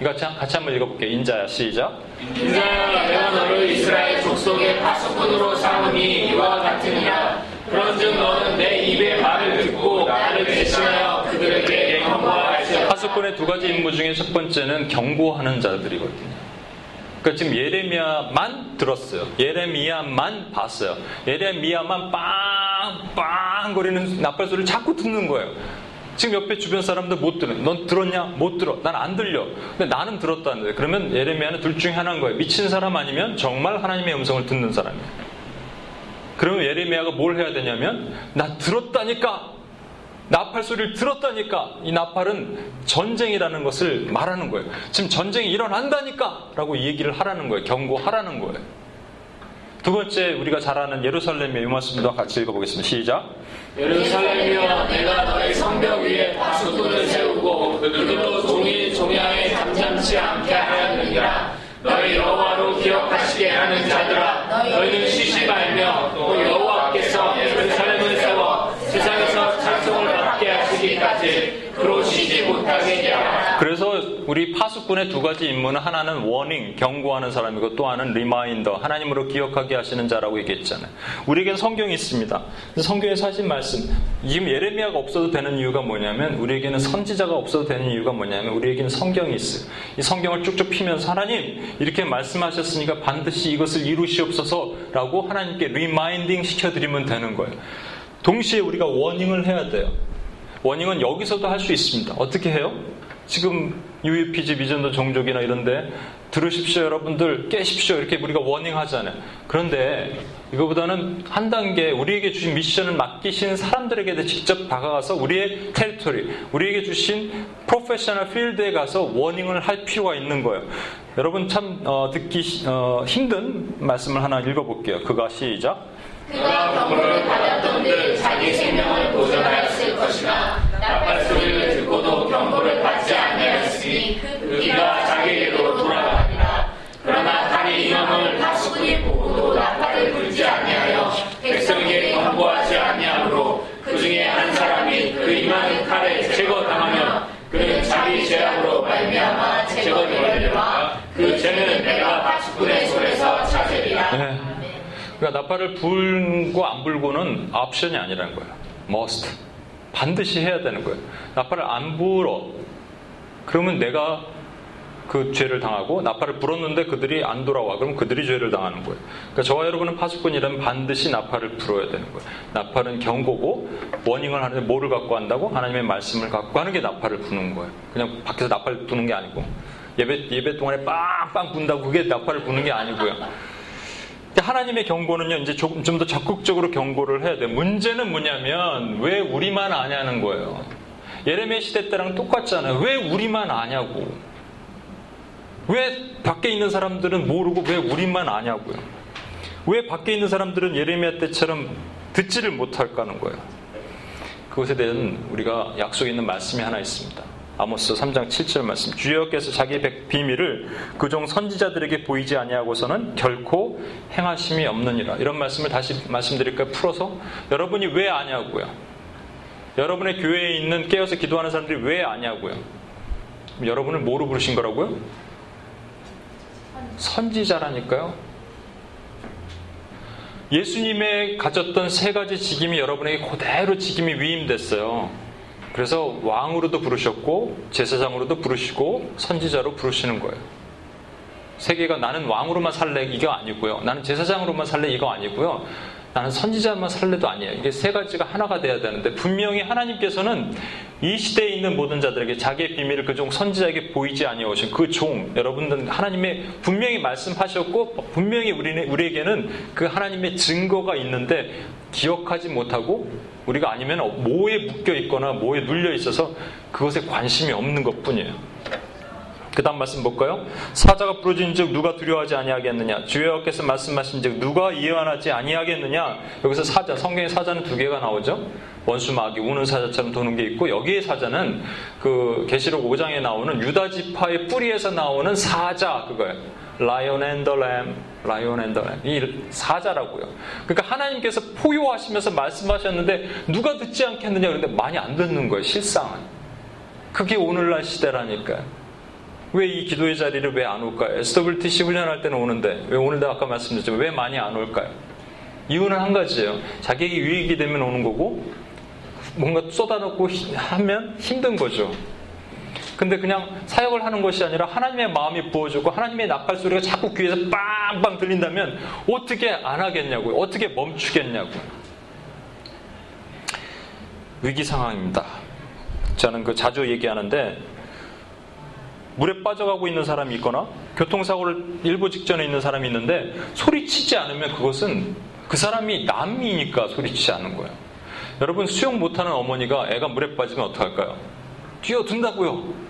Speaker 1: 이거 같이, 한번 읽어볼게요. 인자야 시작.
Speaker 2: 인자야 내가 너를 이스라엘 족속의 파수꾼으로 삼으니 이와 같으니라 그런즉 너는 내 입의 말을 듣고 나를 대신하여 그들에게 경고할지어다
Speaker 1: 파수꾼의 두 가지 임무 중에 첫 번째는 경고하는 자들이거든요. 그러니까 지금 예레미야만 들었어요. 예레미야만 봤어요. 예레미야만 빵빵 거리는 나팔 소리를 자꾸 듣는 거예요. 지금 옆에 주변 사람들 못 들어. 넌 들었냐? 못 들어. 난 안 들려. 근데 나는 들었다는데. 그러면 예레미야는 둘 중에 하나인 거예요. 미친 사람 아니면 정말 하나님의 음성을 듣는 사람이에요. 그러면 예레미야가 뭘 해야 되냐면 나 들었다니까. 나팔 소리를 들었다니까. 이 나팔은 전쟁이라는 것을 말하는 거예요. 지금 전쟁이 일어난다니까. 라고 얘기를 하라는 거예요. 경고하라는 거예요. 두 번째 우리가 잘 아는 예루살렘의 이 말씀도 같이 읽어보겠습니다. 시작.
Speaker 2: 예루살렘이여 내가 너의 성벽 위에 파수꾼을 세우고 그들로 종일 종야에 잠잠치 않게 하였느니라 너희 여호와로 기억하시게 하는 자들아 너희는 쉬지 말며 또 여호와께서 예루살렘을 세워 세상에서 찬송을 받게 하시기까지 그로 쉬지 못하게 하라
Speaker 1: 그래서 우리 파수꾼의 두 가지 임무는 하나는 warning, 경고하는 사람이고 또 하나는 reminder, 하나님으로 기억하게 하시는 자라고 얘기했잖아요. 우리에겐 성경이 있습니다. 성경에서 하신 말씀, 지금 예레미야가 없어도 되는 이유가 뭐냐면 우리에게는 선지자가 없어도 되는 이유가 뭐냐면 우리에게는 성경이 있어요. 이 성경을 쭉쭉 피면서 하나님 이렇게 말씀하셨으니까 반드시 이것을 이루시옵소서라고 하나님께 reminding 시켜드리면 되는 거예요. 동시에 우리가 warning을 해야 돼요. warning은 여기서도 할 수 있습니다. 어떻게 해요? 지금 UUPG 미전도 종족이나 이런데 들으십시오 여러분들 깨십시오 이렇게 우리가 warning 하잖아요. 그런데 이거보다는 한 단계 우리에게 주신 미션을 맡기신 사람들에게 직접 다가가서 우리의 territory, 우리에게 주신 professional field에 가서 warning을 할 필요가 있는 거예요. 여러분 참 어, 듣기 어, 힘든 말씀을 하나 읽어볼게요. 그가 시작.
Speaker 4: 그가 경고를 받았던들 자기 생명을 보존하였을 것이나 나팔 소리를 듣고도 경고를 받지 아니하였으니 그 귀가 자기에게로 돌아가니라 그러나 다리 인형을 파수꾼이 보고도 나팔을 불지 아니하여 백성에게 경고하지 아니하므로 그 중에 한 사람이 그 임하는 칼에 제거당하며 그는 자기 죄악으로 말미암아 제거되리라 그 죄는 내가 파수꾼의 손에서 찾으리라
Speaker 1: 네. 그러니까 나팔을 불고 안 불고는 옵션이 아니라는 거예요. must. 반드시 해야 되는 거예요. 나팔을 안 불어. 그러면 내가 그 죄를 당하고 나팔을 불었는데 그들이 안 돌아와. 그럼 그들이 죄를 당하는 거예요. 그러니까 저와 여러분은 파수꾼이라면 반드시 나팔을 불어야 되는 거예요. 나팔은 경고고 워닝을 하는데 뭐를 갖고 한다고? 하나님의 말씀을 갖고 하는 게 나팔을 부는 거예요. 그냥 밖에서 나팔 부는 게 아니고 예배 예배 동안에 빵빵 분다고 그게 나팔을 부는 게 아니고요. 하나님의 경고는요, 이제 조금 좀 더 적극적으로 경고를 해야 돼요. 문제는 뭐냐면, 왜 우리만 아냐는 거예요. 예레미야 시대 때랑 똑같잖아요. 왜 우리만 아냐고. 왜 밖에 있는 사람들은 모르고 왜 우리만 아냐고요. 왜 밖에 있는 사람들은 예레미야 때처럼 듣지를 못할까는 거예요. 그것에 대한 우리가 약속 있는 말씀이 하나 있습니다. 아모스 3장 7절 말씀. 주여께서 자기 비밀을 그종 선지자들에게 보이지 아니하고서는 결코 행하심이 없느니라. 이런 말씀을 다시 말씀드릴까요? 풀어서 여러분이 왜 아냐고요. 여러분의 교회에 있는 깨어서 기도하는 사람들이 왜 아냐고요. 여러분을 뭐로 부르신 거라고요? 선지자라니까요. 예수님의 가졌던 세 가지 직임이 여러분에게 그대로 직임이 위임됐어요. 그래서 왕으로도 부르셨고 제사장으로도 부르시고 선지자로 부르시는 거예요. 세계가 나는 왕으로만 살래 이거 아니고요. 나는 제사장으로만 살래 이거 아니고요. 나는 선지자만 살래도 아니에요. 이게 세 가지가 하나가 돼야 되는데 분명히 하나님께서는 이 시대에 있는 모든 자들에게 자기의 비밀을 그 종 선지자에게 보이지 아니하신 그 종 여러분들 하나님의 분명히 말씀하셨고 분명히 우리는 우리에게는 그 하나님의 증거가 있는데 기억하지 못하고 우리가 아니면 뭐에 묶여 있거나 뭐에 눌려 있어서 그것에 관심이 없는 것 뿐이에요. 그 다음 말씀 볼까요? 사자가 부러진 즉 누가 두려워하지 아니하겠느냐? 주여께서 말씀하신 즉 누가 이해하지 아니하겠느냐? 여기서 사자 성경에 사자는 두 개가 나오죠. 원수 마귀 우는 사자처럼 도는 게 있고 여기에 사자는 그 계시록 5장에 나오는 유다 지파의 뿌리에서 나오는 사자 그거예요. 라이온 앤더 램, 라이온 앤더 램. 이 사자라고요. 그러니까 하나님께서 포효하시면서 말씀하셨는데 누가 듣지 않겠느냐 그런데 많이 안 듣는 거예요. 실상은. 그게 오늘날 시대라니까요. 왜 이 기도의 자리를 왜 안 올까요? SWTC 훈련할 때는 오는데 왜 오늘도 아까 말씀드렸지만 왜 많이 안 올까요? 이유는 한 가지예요. 자기에게 유익이 되면 오는 거고 뭔가 쏟아놓고 하면 힘든 거죠. 근데 그냥 사역을 하는 것이 아니라 하나님의 마음이 부어주고 하나님의 나팔 소리가 자꾸 귀에서 빵빵 들린다면 어떻게 안 하겠냐고요. 어떻게 멈추겠냐고요. 위기 상황입니다. 저는 그 자주 얘기하는데 물에 빠져가고 있는 사람이 있거나 교통사고를 일부 직전에 있는 사람이 있는데 소리치지 않으면 그것은 그 사람이 남이니까 소리치지 않는 거예요. 여러분 수영 못하는 어머니가 애가 물에 빠지면 어떡할까요? 뛰어든다고요.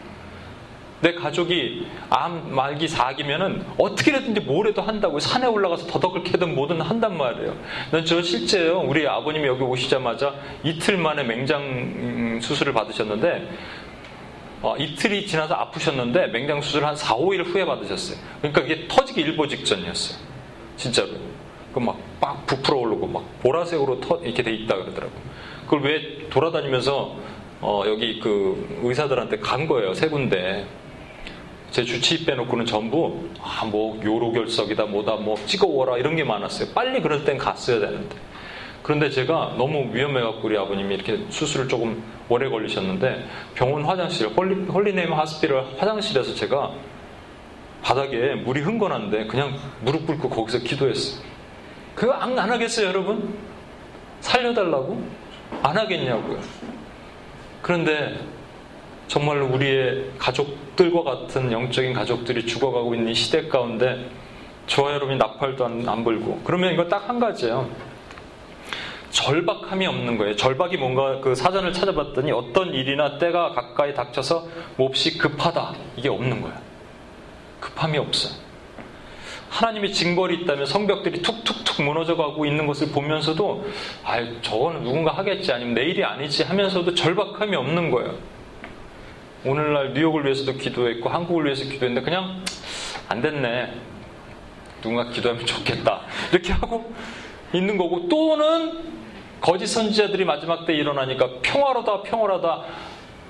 Speaker 1: 내 가족이 암 말기 사기면은 어떻게든지 뭐래도 한다고 산에 올라가서 더덕을 캐든 뭐든 한단 말이에요. 난 저 실제요. 우리 아버님이 여기 오시자마자 이틀 만에 맹장 수술을 받으셨는데 어, 이틀이 지나서 아프셨는데 맹장 수술 한 4, 5일 후에 받으셨어요. 그러니까 이게 터지기 일보 직전이었어요. 진짜로. 그막빡 부풀어 오르고 막 보라색으로 터, 이렇게 돼 있다 그러더라고. 그걸 왜 돌아다니면서 어, 여기 그 의사들한테 간 거예요. 세 군데. 제 주치의 빼놓고는 전부 아 뭐 요로결석이다 뭐다 뭐 찍어오라 이런 게 많았어요. 빨리 그럴 땐 갔어야 되는데. 그런데 제가 너무 위험해갖고 우리 아버님이 이렇게 수술을 조금 오래 걸리셨는데 병원 화장실, Holy, Holy Name Hospital 화장실에서 제가 바닥에 물이 흥건한데 그냥 무릎 꿇고 거기서 기도했어요. 그거 안, 안 하겠어요, 여러분? 살려달라고? 안 하겠냐고요. 그런데 정말 우리의 가족들과 같은 영적인 가족들이 죽어가고 있는 이 시대 가운데 저와 여러분이 나팔도 안, 안 불고 그러면 이거 딱 한 가지예요. 절박함이 없는 거예요. 절박이 뭔가 그 사전을 찾아봤더니 어떤 일이나 때가 가까이 닥쳐서 몹시 급하다. 이게 없는 거예요. 급함이 없어요. 하나님의 징벌이 있다면 성벽들이 툭툭툭 무너져 가고 있는 것을 보면서도 아, 저거는 누군가 하겠지 아니면 내 일이 아니지 하면서도 절박함이 없는 거예요. 오늘날 뉴욕을 위해서도 기도했고 한국을 위해서 기도했는데 그냥 안 됐네. 누군가 기도하면 좋겠다. 이렇게 하고 있는 거고 또는 거짓 선지자들이 마지막 때 일어나니까 평화로다 평화로다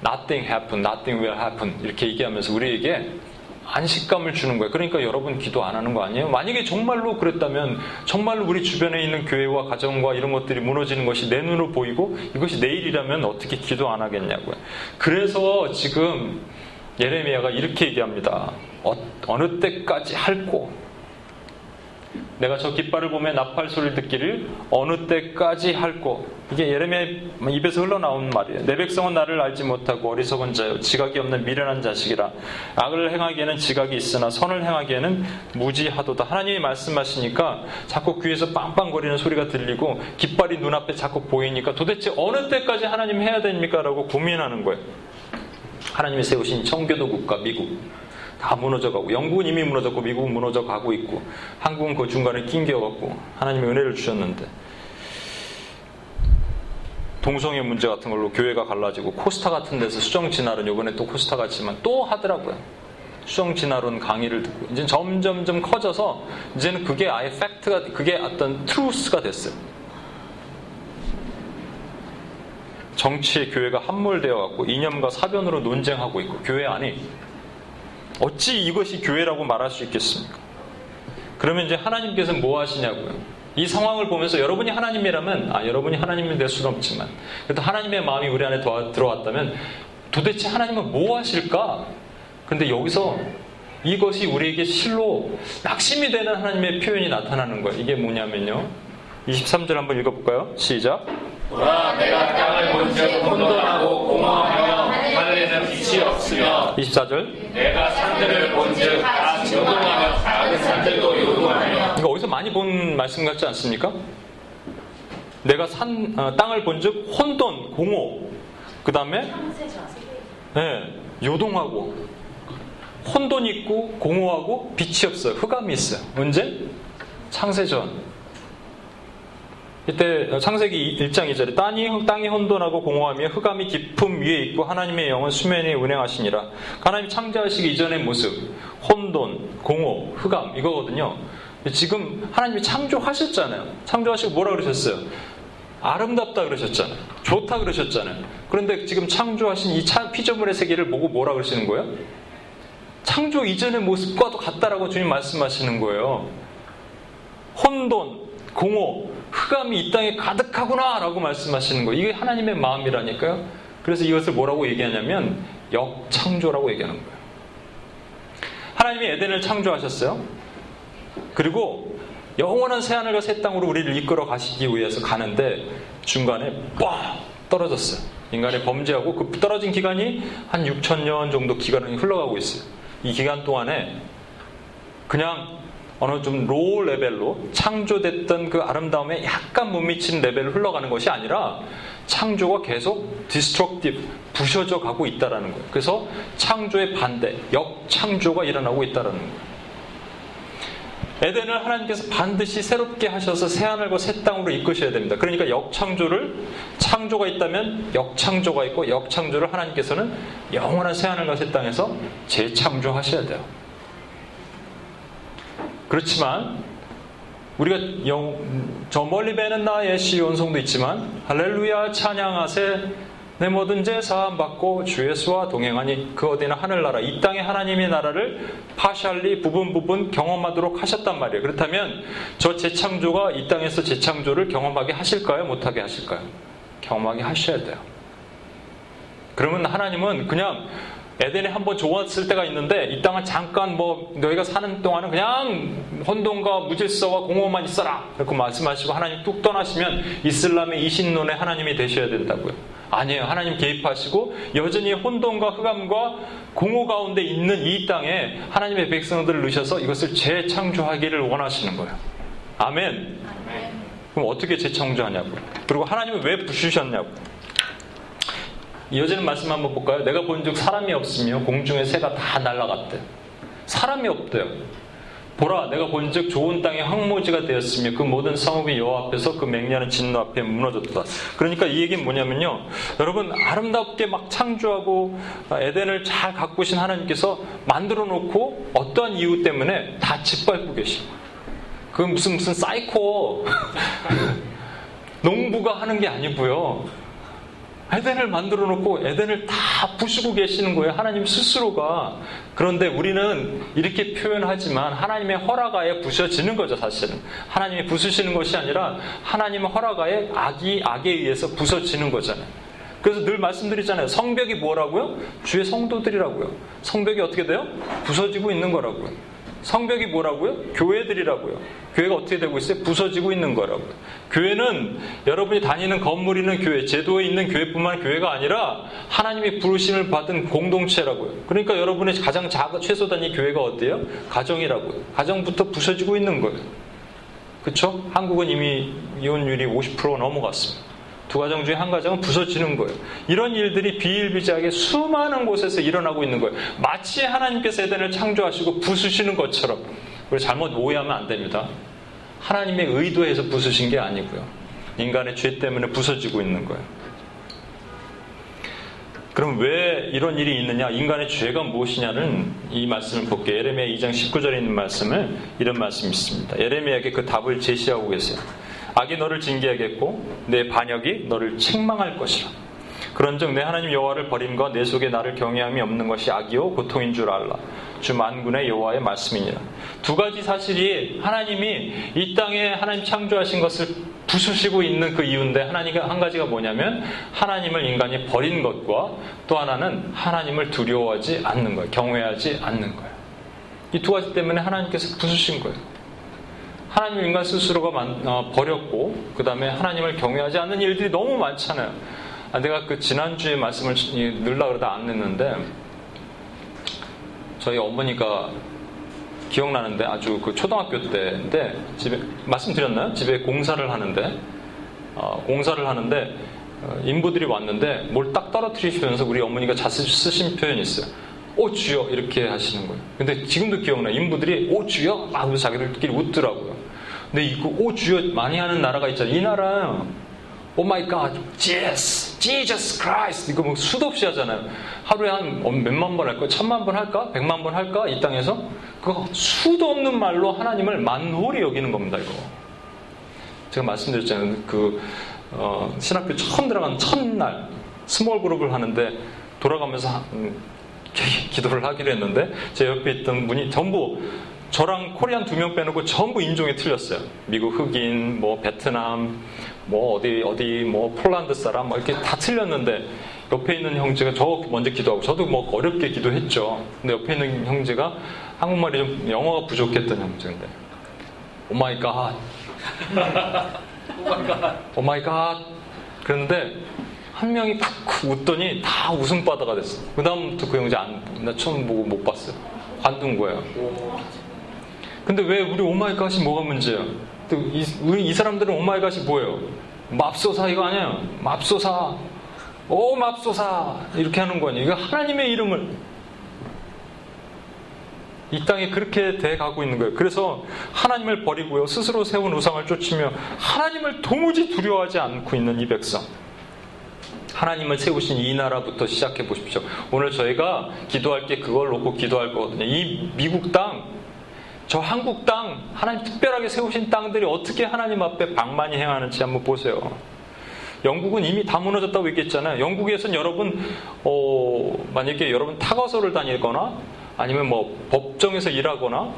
Speaker 1: nothing happen, nothing will happen 이렇게 얘기하면서 우리에게 안식감을 주는 거예요. 그러니까 여러분 기도 안 하는 거 아니에요? 만약에 정말로 그랬다면 정말로 우리 주변에 있는 교회와 가정과 이런 것들이 무너지는 것이 내 눈으로 보이고 이것이 내일이라면 어떻게 기도 안 하겠냐고요. 그래서 지금 예레미야가 이렇게 얘기합니다. 어, 느 때까지 할고 내가 저 깃발을 보며 나팔 소리를 듣기를 어느 때까지 할꼬 이게 예레미야 입에서 흘러나온 말이에요. 내 백성은 나를 알지 못하고 어리석은 자요 지각이 없는 미련한 자식이라 악을 행하기에는 지각이 있으나 선을 행하기에는 무지하도다. 하나님이 말씀하시니까 자꾸 귀에서 빵빵거리는 소리가 들리고 깃발이 눈앞에 자꾸 보이니까 도대체 어느 때까지 하나님 해야 됩니까? 라고 고민하는 거예요. 하나님이 세우신 청교도 국가 미국 다 무너져가고 영국은 이미 무너졌고 미국은 무너져 가고 있고 한국은 그 중간에 낑겨갖고 하나님의 은혜를 주셨는데 동성애 문제 같은 걸로 교회가 갈라지고 코스타 같은 데서 수정 진화론 이번에 또 코스타 갔지만 또 하더라고요. 수정 진화론 강의를 듣고 이제 점점점 커져서 이제는 그게 아예 fact가 그게 어떤 truth가 됐어요. 정치의 교회가 함몰되어 갖고 이념과 사변으로 논쟁하고 있고 교회 안에 어찌 이것이 교회라고 말할 수 있겠습니까? 그러면 이제 하나님께서 뭐 하시냐고요? 이 상황을 보면서 여러분이 하나님이라면, 아, 여러분이 하나님이 될 수는 없지만, 그래도 하나님의 마음이 우리 안에 들어왔다면 도대체 하나님은 뭐 하실까? 근데 여기서 이것이 우리에게 실로 낙심이 되는 하나님의 표현이 나타나는 거예요. 이게 뭐냐면요. 23절 한번 읽어볼까요? 시작.
Speaker 4: 보라 내가 땅을 본즉 혼돈하고 공허하며 하늘 빛이 없으며
Speaker 1: 24절.
Speaker 4: 내가 산들을 본즉 다 진동하며 작은 산들도 요동하며
Speaker 1: 이거 어디서 많이 본 말씀 같지 않습니까? 내가 산 어, 땅을 본즉 혼돈, 공허. 그 다음에 네, 요동하고 혼돈이 있고 공허하고 빛이 없어요. 흑암이 있어요. 언제? 창세전. 이때 창세기 1장 2절에 땅이, 땅이 혼돈하고 공허하며 흑암이 깊음 위에 있고 하나님의 영은 수면에 운행하시니라. 하나님 창조하시기 이전의 모습, 혼돈, 공허, 흑암 이거거든요. 지금 하나님이 창조하셨잖아요. 창조하시고 뭐라 그러셨어요? 아름답다 그러셨잖아요. 좋다 그러셨잖아요. 그런데 지금 창조하신 이 피조물의 세계를 보고 뭐라 그러시는 거예요? 창조 이전의 모습과도 같다라고 주님 말씀하시는 거예요. 혼돈, 공허, 흑암이 이 땅에 가득하구나 라고 말씀하시는 거예요. 이게 하나님의 마음이라니까요. 그래서 이것을 뭐라고 얘기하냐면 역창조라고 얘기하는 거예요. 하나님이 에덴을 창조하셨어요. 그리고 영원한 새하늘과 새 땅으로 우리를 이끌어 가시기 위해서 가는데 중간에 빡 떨어졌어요. 인간의 범죄하고 그 떨어진 기간이 한 6천 년 정도 기간이 흘러가고 있어요. 이 기간 동안에 그냥 어느 좀 low level로 창조됐던 그 아름다움에 약간 못 미치는 레벨을 흘러가는 것이 아니라 창조가 계속 destructive 부셔져 가고 있다라는 거예요. 그래서 창조의 반대, 역창조가 일어나고 있다라는 거예요. 에덴을 하나님께서 반드시 새롭게 하셔서 새하늘과 새 땅으로 이끄셔야 됩니다. 그러니까 역창조를 창조가 있다면 역창조가 있고 역창조를 하나님께서는 영원한 새하늘과 새 땅에서 재창조하셔야 돼요. 그렇지만 우리가 영, 저 멀리 배는 나의 시온성도 있지만 할렐루야 찬양하세 내 모든 죄 사함 받고 주 예수와 동행하니 그 어디나 하늘나라 이 땅의 하나님의 나라를 파샬리 부분 부분 경험하도록 하셨단 말이에요. 그렇다면 저 재창조가 이 땅에서 재창조를 경험하게 하실까요? 못하게 하실까요? 경험하게 하셔야 돼요. 그러면 하나님은 그냥 에덴에 한번 좋았을 때가 있는데 이 땅은 잠깐 뭐 너희가 사는 동안은 그냥 혼돈과 무질서와 공허만 있어라 그렇게 말씀하시고 하나님 뚝 떠나시면 이슬람의 이신론의 하나님이 되셔야 된다고요. 아니에요. 하나님 개입하시고 여전히 혼돈과 흑암과 공허 가운데 있는 이 땅에 하나님의 백성들을 넣으셔서 이것을 재창조하기를 원하시는 거예요. 아멘. 그럼 어떻게 재창조하냐고요. 그리고 하나님은 왜 부수셨냐고. 이어지는 말씀 한번 볼까요? 내가 본즉 사람이 없으며 공중의 새가 다 날아갔대. 사람이 없대요. 보라, 내가 본즉 좋은 땅의 황무지가 되었으며 그 모든 성읍이 여호와 앞에서 그 맹렬한 진노 앞에 무너졌다. 그러니까 이 얘기는 뭐냐면요, 여러분 아름답게 막 창조하고 에덴을 잘 가꾸신 하나님께서 만들어 놓고 어떠한 이유 때문에 다 짓밟고 계신. 그 무슨 무슨 사이코 농부가 하는 게 아니고요. 에덴을 만들어 놓고 에덴을 다 부수고 계시는 거예요. 하나님 스스로가. 그런데 우리는 이렇게 표현하지만 하나님의 허락하에 부셔지는 거죠, 사실은. 하나님이 부수시는 것이 아니라 하나님의 허락하에 악이, 악에 의해서 부서지는 거잖아요. 그래서 늘 말씀드리잖아요. 성벽이 뭐라고요? 주의 성도들이라고요. 성벽이 어떻게 돼요? 부서지고 있는 거라고요. 성벽이 뭐라고요? 교회들이라고요. 교회가 어떻게 되고 있어요? 부서지고 있는 거라고요. 교회는 여러분이 다니는 건물 있는 교회, 제도에 있는 교회뿐만 교회가 아니라 하나님이 부르심을 받은 공동체라고요. 그러니까 여러분의 가장 작은 최소 단위 교회가 어때요? 가정이라고요. 가정부터 부서지고 있는 거예요. 그렇죠? 한국은 이미 이혼율이 50% 넘어갔습니다. 두 가정 중에 한 가정은 부서지는 거예요. 이런 일들이 비일비재하게 수많은 곳에서 일어나고 있는 거예요. 마치 하나님께서 에덴을 창조하시고 부수시는 것처럼. 우리 잘못 오해하면 안 됩니다. 하나님의 의도에서 부수신 게 아니고요. 인간의 죄 때문에 부서지고 있는 거예요. 그럼 왜 이런 일이 있느냐? 인간의 죄가 무엇이냐는 이 말씀을 볼게요. 예레미야 2장 19절에 있는 말씀을 이런 말씀이 있습니다. 예레미야에게 그 답을 제시하고 계세요. 악이 너를 징계하겠고 내 반역이 너를 책망할 것이라. 그런즉 내 하나님 여호와를 버림과 내 속에 나를 경외함이 없는 것이 악이요 고통인 줄 알라. 주 만군의 여호와의 말씀이니라. 두 가지 사실이 하나님이 이 땅에 하나님 창조하신 것을 부수시고 있는 그 이유인데 하나님가 한 가지가 뭐냐면 하나님을 인간이 버린 것과 또 하나는 하나님을 두려워하지 않는 거예요. 경외하지 않는 거예요. 이 두 가지 때문에 하나님께서 부수신 거예요. 하나님 인간 스스로가 만, 어, 버렸고 그 다음에 하나님을 경외하지 않는 일들이 너무 많잖아요. 아, 내가 그 지난주에 말씀을 늘라 그러다 안 냈는데 저희 어머니가 기억나는데 아주 그 초등학교 때인데 집에 말씀드렸나요? 집에 공사를 하는데 어, 공사를 하는데 어, 인부들이 왔는데 뭘 딱 떨어뜨리시면서 우리 어머니가 자주 쓰신 표현이 있어요. 오 주여 이렇게 하시는 거예요. 근데 지금도 기억나. 인부들이 오 주여 막 하면서 자기들끼리 웃더라고요. 근데 이거 오 주여 많이 하는 나라가 있잖아요. 이 나라 oh my God, Jesus, Jesus Christ 이거 뭐 수도 없이 하잖아요. 하루에 한 몇만 번 할까? 천만 번 할까? 백만 번 할까? 이 땅에서 그거 수도 없는 말로 하나님을 만홀히 여기는 겁니다. 이거 제가 말씀드렸잖아요. 그 어, 신학교 처음 들어간 첫날 small group을 하는데 돌아가면서 음, 기도를 하기로 했는데 제 옆에 있던 분이 전부 저랑 Korean 두 명 빼놓고 전부 인종이 틀렸어요. 미국 흑인, 뭐 베트남, 뭐 어디 어디 뭐 폴란드 사람 뭐 이렇게 다 틀렸는데 옆에 있는 형제가 저 먼저 기도하고 저도 뭐 어렵게 기도했죠. 근데 옆에 있는 형제가 한국말이 좀 영어가 부족했던 형제인데 oh my God oh my God 그런데 한 명이 쿡쿡 웃더니 다 웃음바다가 됐어. 그 다음부터 그 형제 안, 나 처음 보고 못 봤어요. 관둔 거야. 근데 왜 우리 오마이갓이 뭐가 문제야? 이, 이 사람들은 오마이갓이 뭐예요? 맙소사 이거 아니에요? 맙소사. 오 맙소사 이렇게 하는 거니 이거 하나님의 이름을 이 땅에 그렇게 돼 가고 있는 거예요. 그래서 하나님을 버리고요. 스스로 세운 우상을 쫓으며 하나님을 도무지 두려워하지 않고 있는 이 백성. 하나님을 세우신 이 나라부터 시작해 보십시오. 오늘 저희가 기도할 게 그걸 놓고 기도할 거거든요. 이 미국 땅, 저 한국 땅, 하나님 특별하게 세우신 땅들이 어떻게 하나님 앞에 방만히 행하는지 한번 보세요. 영국은 이미 다 무너졌다고 얘기했잖아요. 영국에서는 여러분, 어, 만약에 여러분 타거소를 다니거나 아니면 뭐 법정에서 일하거나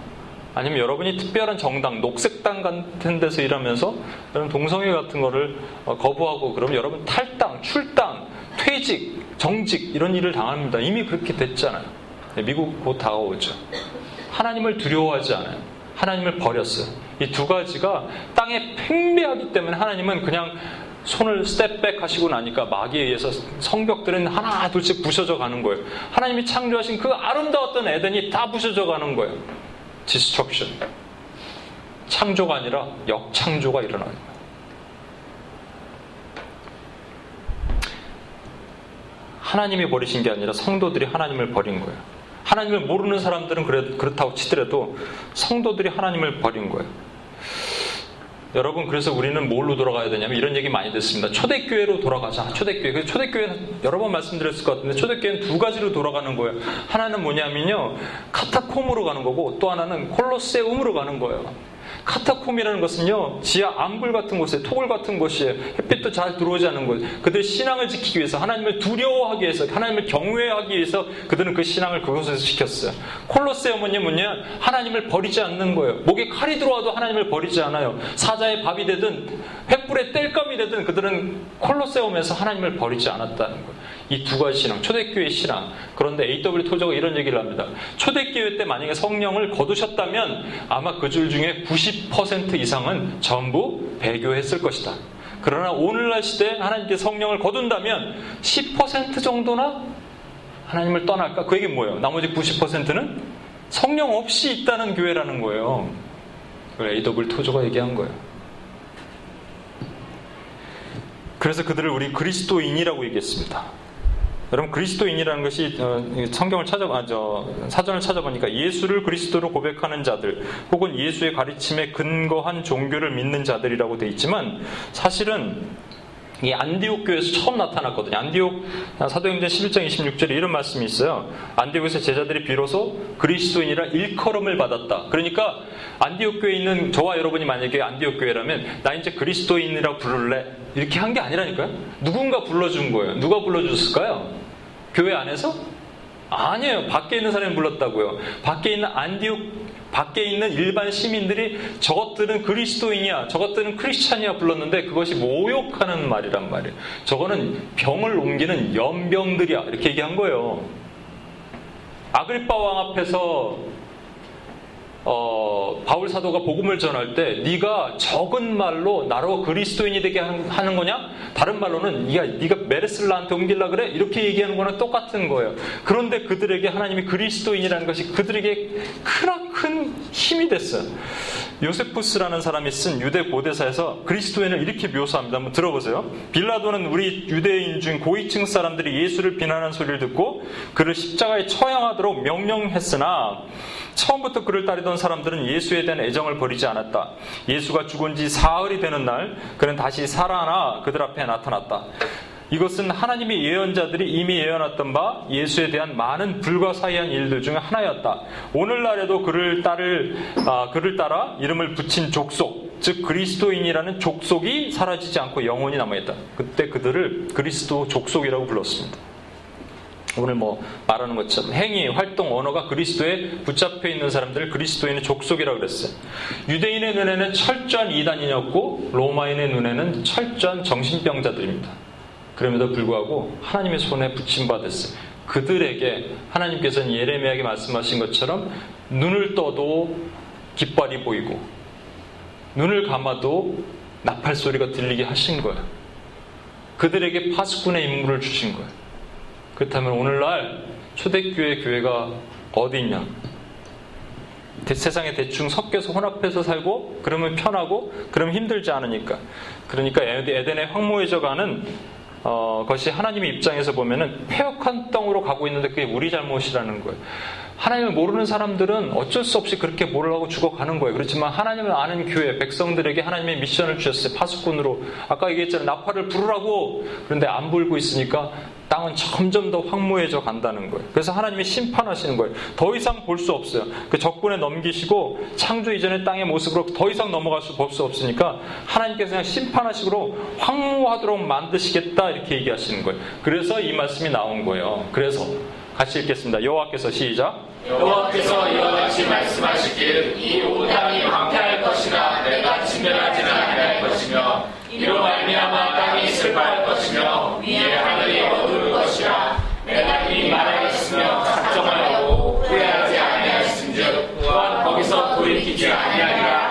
Speaker 1: 아니면 여러분이 특별한 정당, 녹색당 같은 데서 일하면서 여러분 동성애 같은 거를 어, 거부하고 그러면 여러분 탈당, 출당, 퇴직, 정직 이런 일을 당합니다. 이미 그렇게 됐잖아요. 네, 미국 곧 다가오죠. 하나님을 두려워하지 않아요. 하나님을 버렸어요. 이 두 가지가 땅에 팽배하기 때문에 하나님은 그냥 손을 step back 하시고 나니까 마귀에 의해서 성벽들은 하나 둘씩 부셔져 가는 거예요. 하나님이 창조하신 그 아름다웠던 에덴이 다 부셔져 가는 거예요. destruction. 창조가 아니라 역창조가 일어나는. 하나님이 버리신 게 아니라 성도들이 하나님을 버린 거예요. 하나님을 모르는 사람들은 그렇다고 치더라도 성도들이 하나님을 버린 거예요. 여러분 그래서 우리는 뭘로 돌아가야 되냐면 이런 얘기 많이 듣습니다. 초대교회로 돌아가자. 초대교회. 그 초대교회는 여러 번 말씀드렸을 것 같은데 초대교회는 두 가지로 돌아가는 거예요. 하나는 뭐냐면요. 카타콤으로 가는 거고 또 하나는 콜로세움으로 가는 거예요. 카타콤이라는 것은요, 지하 암굴 같은 곳에, 토굴 같은 곳이에요. 햇빛도 잘 들어오지 않는 곳. 그들 신앙을 지키기 위해서, 하나님을 두려워하기 위해서, 하나님을 경외하기 위해서 그들은 그 신앙을 그곳에서 지켰어요. 콜로세움은 뭐냐? 하나님을 버리지 않는 거예요. 목에 칼이 들어와도 하나님을 버리지 않아요. 사자의 밥이 되든, 횃불의 땔감이 되든 그들은 콜로세움에서 하나님을 버리지 않았다는 거예요. 이 두 가지 신앙, 초대교회 신앙. 그런데 AW 토저가 이런 얘기를 합니다. 초대교회 때 만약에 성령을 거두셨다면 아마 그 줄 중에 90% 이상은 전부 배교했을 것이다. 그러나 오늘날 시대에 하나님께 성령을 거둔다면 10% 정도나 하나님을 떠날까? 그 얘기는 뭐예요? 나머지 90%는 성령 없이 있다는 교회라는 거예요. 그걸 AW 토저가 얘기한 거예요. 그래서 그들을 우리 그리스도인이라고 얘기했습니다. 여러분 그리스도인이라는 것이 어, 성경을 찾아 아, 저, 사전을 찾아보니까 예수를 그리스도로 고백하는 자들 혹은 예수의 가르침에 근거한 종교를 믿는 자들이라고 돼 있지만 사실은 이 안디옥 교회에서 처음 나타났거든요. 안디옥 사도행전 11장 26절에 이런 말씀이 있어요. 안디옥에서 제자들이 비로소 그리스도인이라 일컬음을 받았다. 그러니까 안디옥 교회에 있는 저와 여러분이 만약에 안디옥 교회라면 나 이제 그리스도인이라고 부를래 이렇게 한 게 아니라니까요. 누군가 불러준 거예요. 누가 불러줬을까요? 교회 안에서? 아니에요. 밖에 있는 사람이 불렀다고요. 밖에 있는 안디옥 밖에 있는 일반 시민들이 저것들은 그리스도인이야, 저것들은 크리스찬이야 불렀는데 그것이 모욕하는 말이란 말이에요. 저거는 병을 옮기는 연병들이야 이렇게 얘기한 거예요. 아그리파 왕 앞에서 어, 바울 사도가 복음을 전할 때 네가 적은 말로 나로 그리스도인이 되게 하는 거냐? 다른 말로는 야 네가 메르스를 나한테 옮길라 그래? 이렇게 얘기하는 거랑 똑같은 거예요. 그런데 그들에게 하나님이 그리스도인이라는 것이 그들에게 크나큰 힘이 됐어요. 요세푸스라는 사람이 쓴 유대 고대사에서 그리스도인을 이렇게 묘사합니다. 한번 들어보세요. 빌라도는 우리 유대인 중 고위층 사람들이 예수를 비난하는 소리를 듣고 그를 십자가에 처형하도록 명령했으나 처음부터 그를 따르던 사람들은 예수에 대한 애정을 버리지 않았다. 예수가 죽은 지 사흘이 되는 날 그는 다시 살아나 그들 앞에 나타났다. 이것은 하나님의 예언자들이 이미 예언했던 바 예수에 대한 많은 불가사의한 일들 중 하나였다. 오늘날에도 그를 따를 아, 그를 따라 이름을 붙인 족속, 즉 그리스도인이라는 족속이 사라지지 않고 영원히 남아있다. 그때 그들을 그리스도 족속이라고 불렀습니다. 오늘 뭐 말하는 것처럼 행위, 활동, 언어가 그리스도에 붙잡혀 있는 사람들을 그리스도인의 족속이라고 그랬어요. 유대인의 눈에는 철저한 이단인이었고 로마인의 눈에는 철저한 정신병자들입니다. 그럼에도 불구하고 하나님의 손에 붙임 받았어요. 그들에게 하나님께서는 예레미야에게 말씀하신 것처럼 눈을 떠도 깃발이 보이고 눈을 감아도 나팔 소리가 들리게 하신 거예요. 그들에게 파수꾼의 임무를 주신 거예요. 그렇다면 오늘날 초대교회 교회가 어디 있냐? 세상에 대충 섞여서 혼합해서 살고 그러면 편하고 그러면 힘들지 않으니까 그러니까 에덴의 황무해져 가는 어, 것이 하나님의 입장에서 보면은 폐역한 땅으로 가고 있는데 그게 우리 잘못이라는 거예요. 하나님을 모르는 사람들은 어쩔 수 없이 그렇게 모르고 죽어가는 거예요. 그렇지만 하나님을 아는 교회, 백성들에게 하나님의 미션을 주셨어요. 파수꾼으로. 아까 얘기했잖아요. 나팔을 부르라고. 그런데 안 불고 있으니까 땅은 점점 더 황무해져 간다는 거예요. 그래서 하나님이 심판하시는 거예요. 더 이상 볼 수 없어요. 그 적군에 넘기시고 창조 이전의 땅의 모습으로 더 이상 넘어갈 수, 볼 수 없으니까 하나님께서 그냥 심판하시고 황무하도록 만드시겠다 이렇게 얘기하시는 거예요. 그래서 이 말씀이 나온 거예요. 그래서 같이 읽겠습니다. 여호와께서 시작.
Speaker 4: 여호와께서 이와 같이 말씀하시길 이 온 땅이 황폐할 것이나 내가 진멸하지는 아니할 것이며 이로 말미암아 땅이 슬퍼할 것이며 위에 하늘이 어두울 것이라 내가 이미 말하였으며 작정하였고 후회하지 아니하였은즉 또한 거기서 돌이키지 아니하리라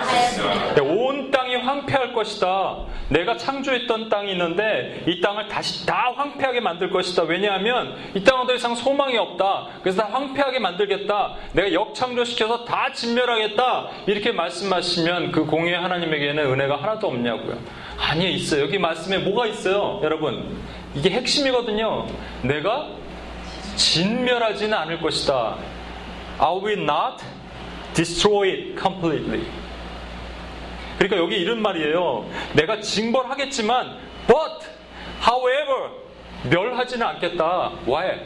Speaker 1: 황폐할 것이다. 내가 창조했던 땅이 있는데 이 땅을 다시 다 황폐하게 만들 것이다. 왜냐하면 이 땅은 더 이상 소망이 없다. 그래서 다 황폐하게 만들겠다. 내가 역창조시켜서 다 진멸하겠다. 이렇게 말씀하시면 그 공의 하나님에게는 은혜가 하나도 없냐고요. 아니요, 있어요. 여기 말씀에 뭐가 있어요? 여러분, 이게 핵심이거든요. 내가 진멸하지는 않을 것이다. I will not destroy it completely. 그러니까 여기 이런 말이에요. 내가 징벌하겠지만, but, however, 멸하지는 않겠다. Why?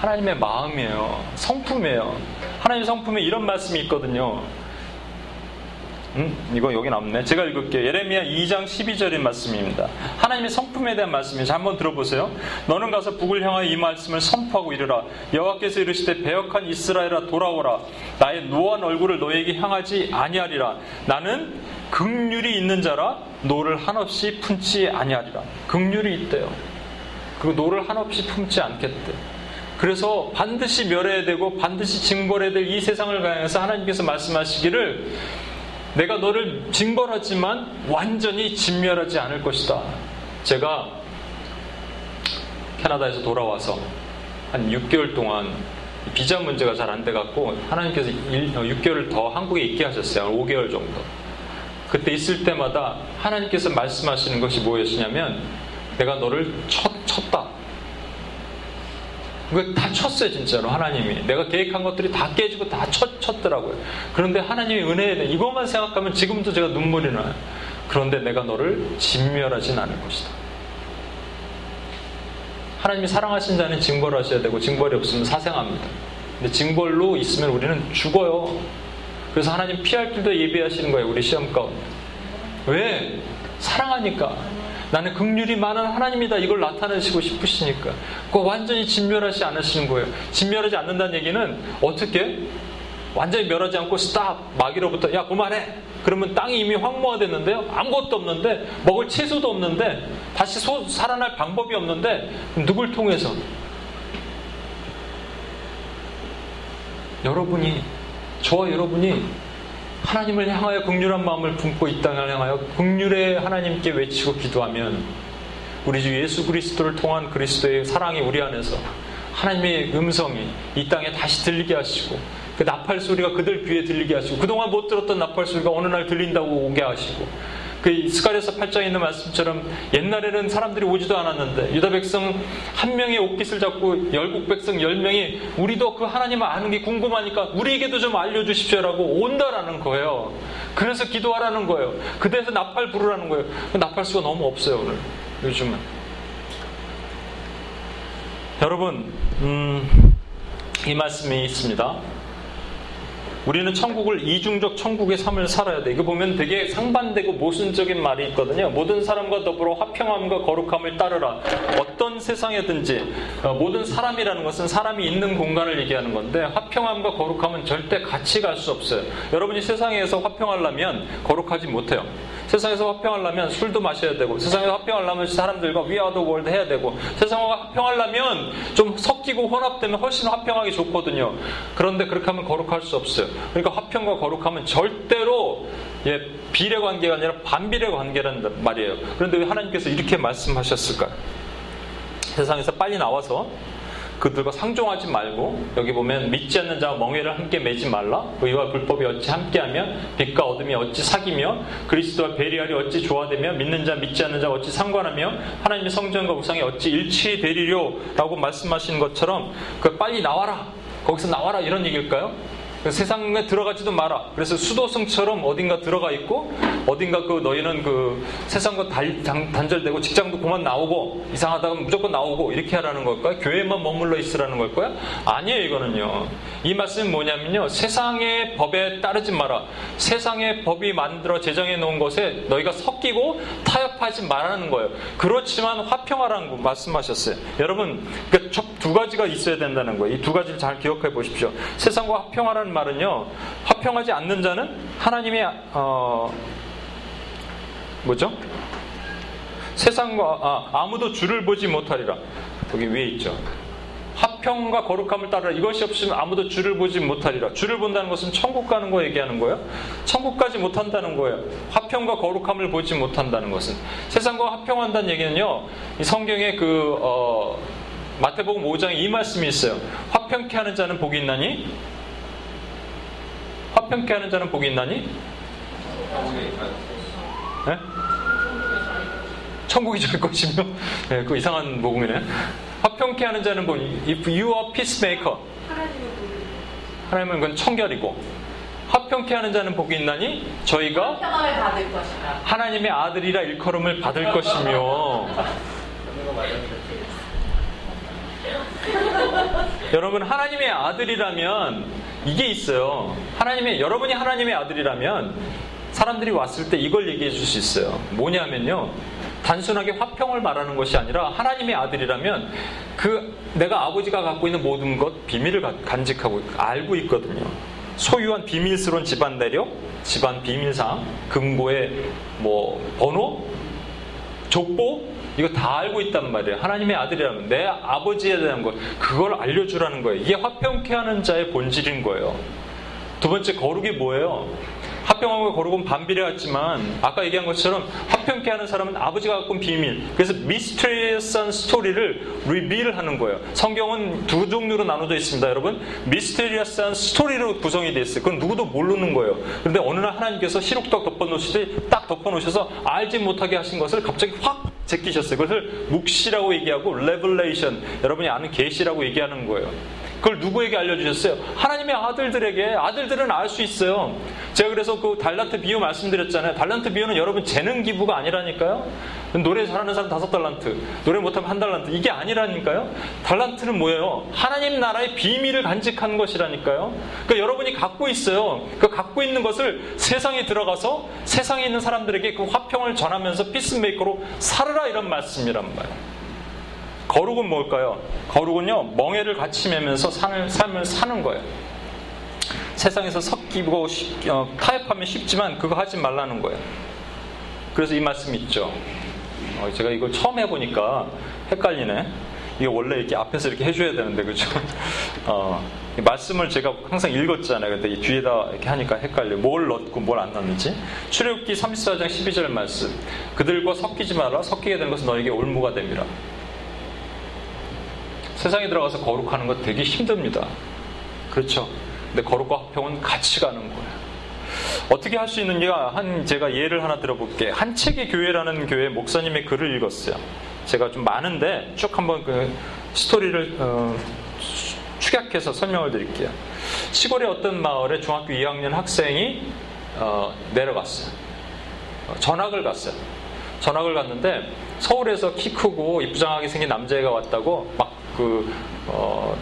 Speaker 1: 하나님의 마음이에요. 성품이에요. 하나님 성품에 이런 말씀이 있거든요. 음, 이거 여기 남네. 제가 읽을게요. 예레미야 2장 12절의 말씀입니다. 하나님의 성품에 대한 말씀이죠. 한번 들어보세요. 너는 가서 북을 향하여 이 말씀을 선포하고 이르라. 여호와께서 이르시되 배역한 이스라엘아 돌아오라. 나의 노한 얼굴을 너에게 향하지 아니하리라. 나는 긍휼이 있는 자라 노를 한없이 품지 아니하리라. 긍휼이 있대요. 그 노를 한없이 품지 않겠대. 그래서 반드시 멸해야 되고 반드시 징벌해야 될 이 세상을 향해서 하나님께서 말씀하시기를 내가 너를 징벌하지만 완전히 진멸하지 않을 것이다. 제가 캐나다에서 돌아와서 한 6개월 동안 비자 문제가 잘 안 돼갖고 하나님께서 6개월을 더 한국에 있게 하셨어요. 5개월 정도. 그때 있을 때마다 하나님께서 말씀하시는 것이 무엇이냐면 내가 너를 쳤, 쳤다. 그거 다 쳤어요, 진짜로, 하나님이. 내가 계획한 것들이 다 깨지고 다 쳤, 쳤더라고요. 그런데 하나님의 은혜에 이것만 생각하면 지금도 제가 눈물이 나요. 그런데 내가 너를 진멸하진 않을 것이다. 하나님이 사랑하신 자는 징벌하셔야 되고, 징벌이 없으면 사생합니다. 근데 징벌로 있으면 우리는 죽어요. 그래서 하나님 피할 길도 예비하시는 거예요, 우리 시험 가운데. 왜? 사랑하니까. 나는 극률이 많은 하나님이다. 이걸 나타내시고 싶으시니까. 그거 완전히 진멸하지 않으시는 거예요. 진멸하지 않는다는 얘기는 어떻게? 완전히 멸하지 않고 스탑 마귀로부터 야 그만해 그러면 땅이 이미 황무화됐는데요 아무것도 없는데 먹을 채소도 없는데 다시 소, 살아날 방법이 없는데 누굴 통해서 여러분이 저와 여러분이 하나님을 향하여 극률한 마음을 품고 이 땅을 향하여 극률의 하나님께 외치고 기도하면 우리 주 예수 그리스도를 통한 그리스도의 사랑이 우리 안에서 하나님의 음성이 이 땅에 다시 들리게 하시고 그 나팔 소리가 그들 귀에 들리게 하시고 그동안 못 들었던 나팔 소리가 어느 날 들린다고 오게 하시고 그 스가랴서 8장에 있는 말씀처럼 옛날에는 사람들이 오지도 않았는데 유다 백성 한 명의 옷깃을 잡고 열국 백성 열 명이 우리도 그 하나님을 아는 게 궁금하니까 우리에게도 좀 알려주십시오라고 온다라는 거예요. 그래서 기도하라는 거예요. 그대에서 나팔 부르라는 거예요. 그 나팔 수가 너무 없어요 오늘 요즘은. 여러분, 음, 이 말씀이 있습니다. 우리는 천국을 이중적 천국의 삶을 살아야 돼. 이거 보면 되게 상반되고 모순적인 말이 있거든요. 모든 사람과 더불어 화평함과 거룩함을 따르라. 어떤 세상에든지 어, 모든 사람이라는 것은 사람이 있는 공간을 얘기하는 건데 화평함과 거룩함은 절대 같이 갈 수 없어요. 여러분이 세상에서 화평하려면 거룩하지 못해요. 세상에서 화평하려면 술도 마셔야 되고 세상에서 화평하려면 사람들과 위아더 월드 해야 되고 세상과 화평하려면 좀 섞이고 혼합되면 훨씬 화평하기 좋거든요. 그런데 그렇게 하면 거룩할 수 없어요. 그러니까 화평과 거룩함은 절대로 예, 비례 관계가 아니라 반비례 관계라는 말이에요. 그런데 왜 하나님께서 이렇게 말씀하셨을까요? 세상에서 빨리 나와서 그들과 상종하지 말고 여기 보면 믿지 않는 자와 멍해를 함께 매지 말라 의와 불법이 어찌 함께하며 빛과 어둠이 어찌 사귀며 그리스도와 베리알이 어찌 조화되며 믿는 자 믿지 않는 자 어찌 상관하며 하나님의 성전과 우상이 어찌 일치되리료라고 말씀하신 것처럼 그 빨리 나와라 거기서 나와라 이런 얘기일까요? 세상에 들어가지도 마라. 그래서 수도승처럼 어딘가 들어가 있고 어딘가 그 너희는 그 세상과 달, 단, 절되고 직장도 그만 나오고 이상하다가 무조건 나오고 이렇게 하라는 걸까요? 교회만 머물러 있으라는 걸까요? 아니에요 이거는요. 이 말씀은 뭐냐면요. 세상의 법에 따르지 마라. 세상의 법이 만들어 제정해 놓은 것에 너희가 섞이고 타협하지 말라는 거예요. 그렇지만 화평하라는 거 말씀하셨어요. 여러분 그두 가지가 있어야 된다는 거예요. 이 두 가지를 잘 기억해 보십시오. 세상과 화평하라는 말은요. 화평하지 않는 자는 하나님의 어, 뭐죠? 세상과 아, 무도 주를 보지 못하리라. 여기 위에 있죠. 화평과 거룩함을 따르라. 이것이 없으면 아무도 주를 보지 못하리라. 주를 본다는 것은 천국 가는 거 얘기하는 거예요. 천국 까지 못한다는 거예요. 화평과 거룩함을 보지 못한다는 것은 세상과 화평한다는 얘기는요. 이 성경에 그 어, 마태복음 5장에 이 말씀이 있어요. 화평케 하는 자는 복이 있나니 화평케 하는 자는 복이 있나니? 네? 천국이 될 것이며, 네, 그 이상한 복음이네. 화평케 하는 자는 뭐, if you are peacemaker. 하나님은 그건 청결이고, 화평케 하는 자는 복이 있나니 저희가 하나님의 아들이라 일컬음을 받을 것이며 여러분 하나님의 아들이라면 이게 있어요. 하나님의 여러분이 하나님의 아들이라면 사람들이 왔을 때 이걸 얘기해 줄 수 있어요. 뭐냐면요. 단순하게 화평을 말하는 것이 아니라 하나님의 아들이라면 그 내가 아버지가 갖고 있는 모든 것 비밀을 간직하고 알고 있거든요. 소유한 비밀스러운 집안 내력, 집안 비밀상, 금고의 뭐 번호, 족보 이거 다 알고 있단 말이에요. 하나님의 아들이라면 내 아버지에 대한 것 그걸 알려주라는 거예요. 이게 화평케 하는 자의 본질인 거예요. 두 번째 거룩이 뭐예요? 화평하고 거룩은 반비례 같지만 아까 얘기한 것처럼 화평케 하는 사람은 아버지가 갖고 온 비밀. 그래서 mysterious한 스토리를 reveal 하는 거예요. 성경은 두 종류로 나눠져 있습니다 여러분. mysterious한 스토리로 구성이 되어 있어요. 그건 누구도 모르는 거예요. 그런데 어느 날 하나님께서 시룩떡 덮어놓으시듯이 딱 덮어놓으셔서 알지 못하게 하신 것을 갑자기 확 제끼셨어요. 그것을 묵시라고 얘기하고 revelation. 여러분이 아는 계시라고 얘기하는 거예요 그걸 누구에게 알려주셨어요? 하나님의 아들들에게 아들들은 알 수 있어요. 제가 그래서 그 달란트 비유 말씀드렸잖아요. 달란트 비유는 여러분 재능 기부가 아니라니까요. 노래 잘하는 사람 다섯 달란트, 노래 못하면 한 달란트 이게 아니라니까요. 달란트는 뭐예요? 하나님 나라의 비밀을 간직한 것이라니까요. 그러니까 여러분이 갖고 있어요. 그 갖고 있는 것을 세상에 들어가서 세상에 있는 사람들에게 그 화평을 전하면서 peacemaker로 살으라 이런 말씀이란 말이에요. 거룩은 뭘까요? 거룩은요, 멍해를 같이 매면서 삶을, 삶을 사는 거예요. 세상에서 섞이고 쉽, 어, 타협하면 쉽지만 그거 하지 말라는 거예요. 그래서 이 말씀 있죠. 어, 제가 이걸 처음 해보니까 헷갈리네. 이게 원래 이렇게 앞에서 이렇게 해줘야 되는데, 그죠? 어, 말씀을 제가 항상 읽었잖아요. 근데 이 뒤에다 이렇게 하니까 헷갈려. 뭘 넣고 뭘 안 넣는지. 출애굽기 34장 12절 말씀. 그들과 섞이지 마라. 섞이게 되는 것은 너에게 올무가 됩니다. 세상에 들어가서 거룩하는 것 되게 힘듭니다. 그렇죠. 근데 거룩과 화평은 같이 가는 거예요. 어떻게 할 수 있는지가 한 제가 예를 하나 들어볼게. 한 책의 교회라는 교회 목사님의 글을 읽었어요. 제가 좀 많은데 쭉 한번 그 스토리를 어, 축약해서 설명을 드릴게요. 시골의 어떤 마을에 중학교 2학년 학생이 어, 내려갔어요. 어, 전학을 갔어요. 전학을 갔는데 서울에서 키 크고 이쁘장하게 생긴 남자애가 왔다고 막 그 어,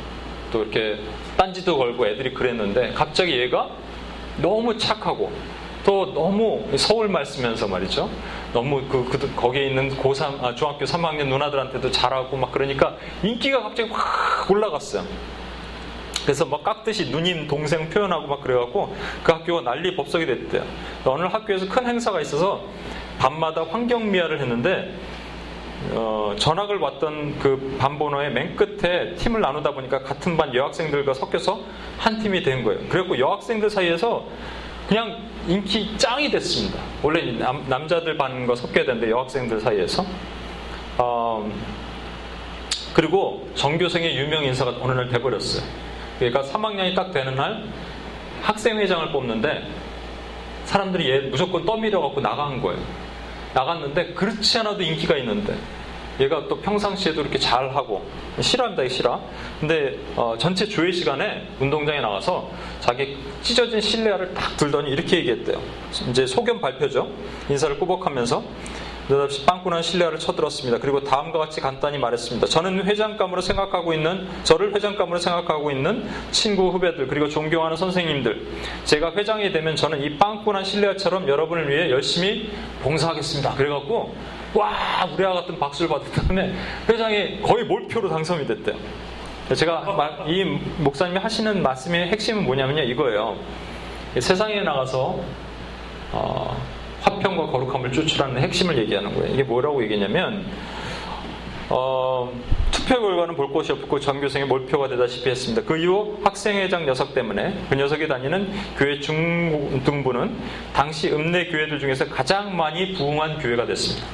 Speaker 1: 또 이렇게 딴지도 걸고 애들이 그랬는데 갑자기 얘가 너무 착하고 또 너무 서울 말 쓰면서 말이죠. 너무 그, 그 거기에 있는 고3 아, 중학교 3학년 누나들한테도 잘하고 막 그러니까 인기가 갑자기 확 올라갔어요. 그래서 막 깍듯이 누님 동생 표현하고 막 그래갖고 그 학교가 난리 법석이 됐대요. 어느 학교에서 큰 행사가 있어서 밤마다 환경미화를 했는데 어, 전학을 왔던 그 반번호의 맨 끝에 팀을 나누다 보니까 같은 반 여학생들과 섞여서 한 팀이 된 거예요. 그래갖고 여학생들 사이에서 그냥 인기 짱이 됐습니다. 원래 남, 자들 반과 섞여야 되는데 여학생들 사이에서. 어, 그리고 전교생의 유명 인사가 어느 날 돼버렸어요. 그러니까 3학년이 딱 되는 날 학생회장을 뽑는데 사람들이 얘 무조건 떠밀어 갖고 나간 거예요. 나갔는데 그렇지 않아도 인기가 있는데 얘가 또 평상시에도 이렇게 잘하고 싫어합니다 이 싫어? 근데 어, 전체 조회 시간에 운동장에 나가서 자기 찢어진 실내화를 딱 들더니 이렇게 얘기했대요. 이제 소견 발표죠. 인사를 꾸벅하면서 느닷없이 빵꾸난 신뢰를 쳐들었습니다. 그리고 다음과 같이 간단히 말했습니다. 저는 회장감으로 생각하고 있는 저를 회장감으로 생각하고 있는 친구 후배들 그리고 존경하는 선생님들 제가 회장이 되면 저는 이 빵꾸난 신뢰처럼 여러분을 위해 열심히 봉사하겠습니다. 그래갖고 와 우리와 같은 박수를 받은 다음에 회장이 거의 몰표로 당선이 됐대요. 제가 이 목사님이 하시는 말씀의 핵심은 뭐냐면요 이거예요. 세상에 나가서 어, 화평과 거룩함을 추출하는 핵심을 얘기하는 거예요. 이게 뭐라고 얘기냐면 어, 투표 결과는 볼 곳이 없고 전교생의 몰표가 되다시피 했습니다. 그 이후 학생회장 녀석 때문에 그 녀석이 다니는 교회 중등부는 당시 읍내 교회들 중에서 가장 많이 부흥한 교회가 됐습니다.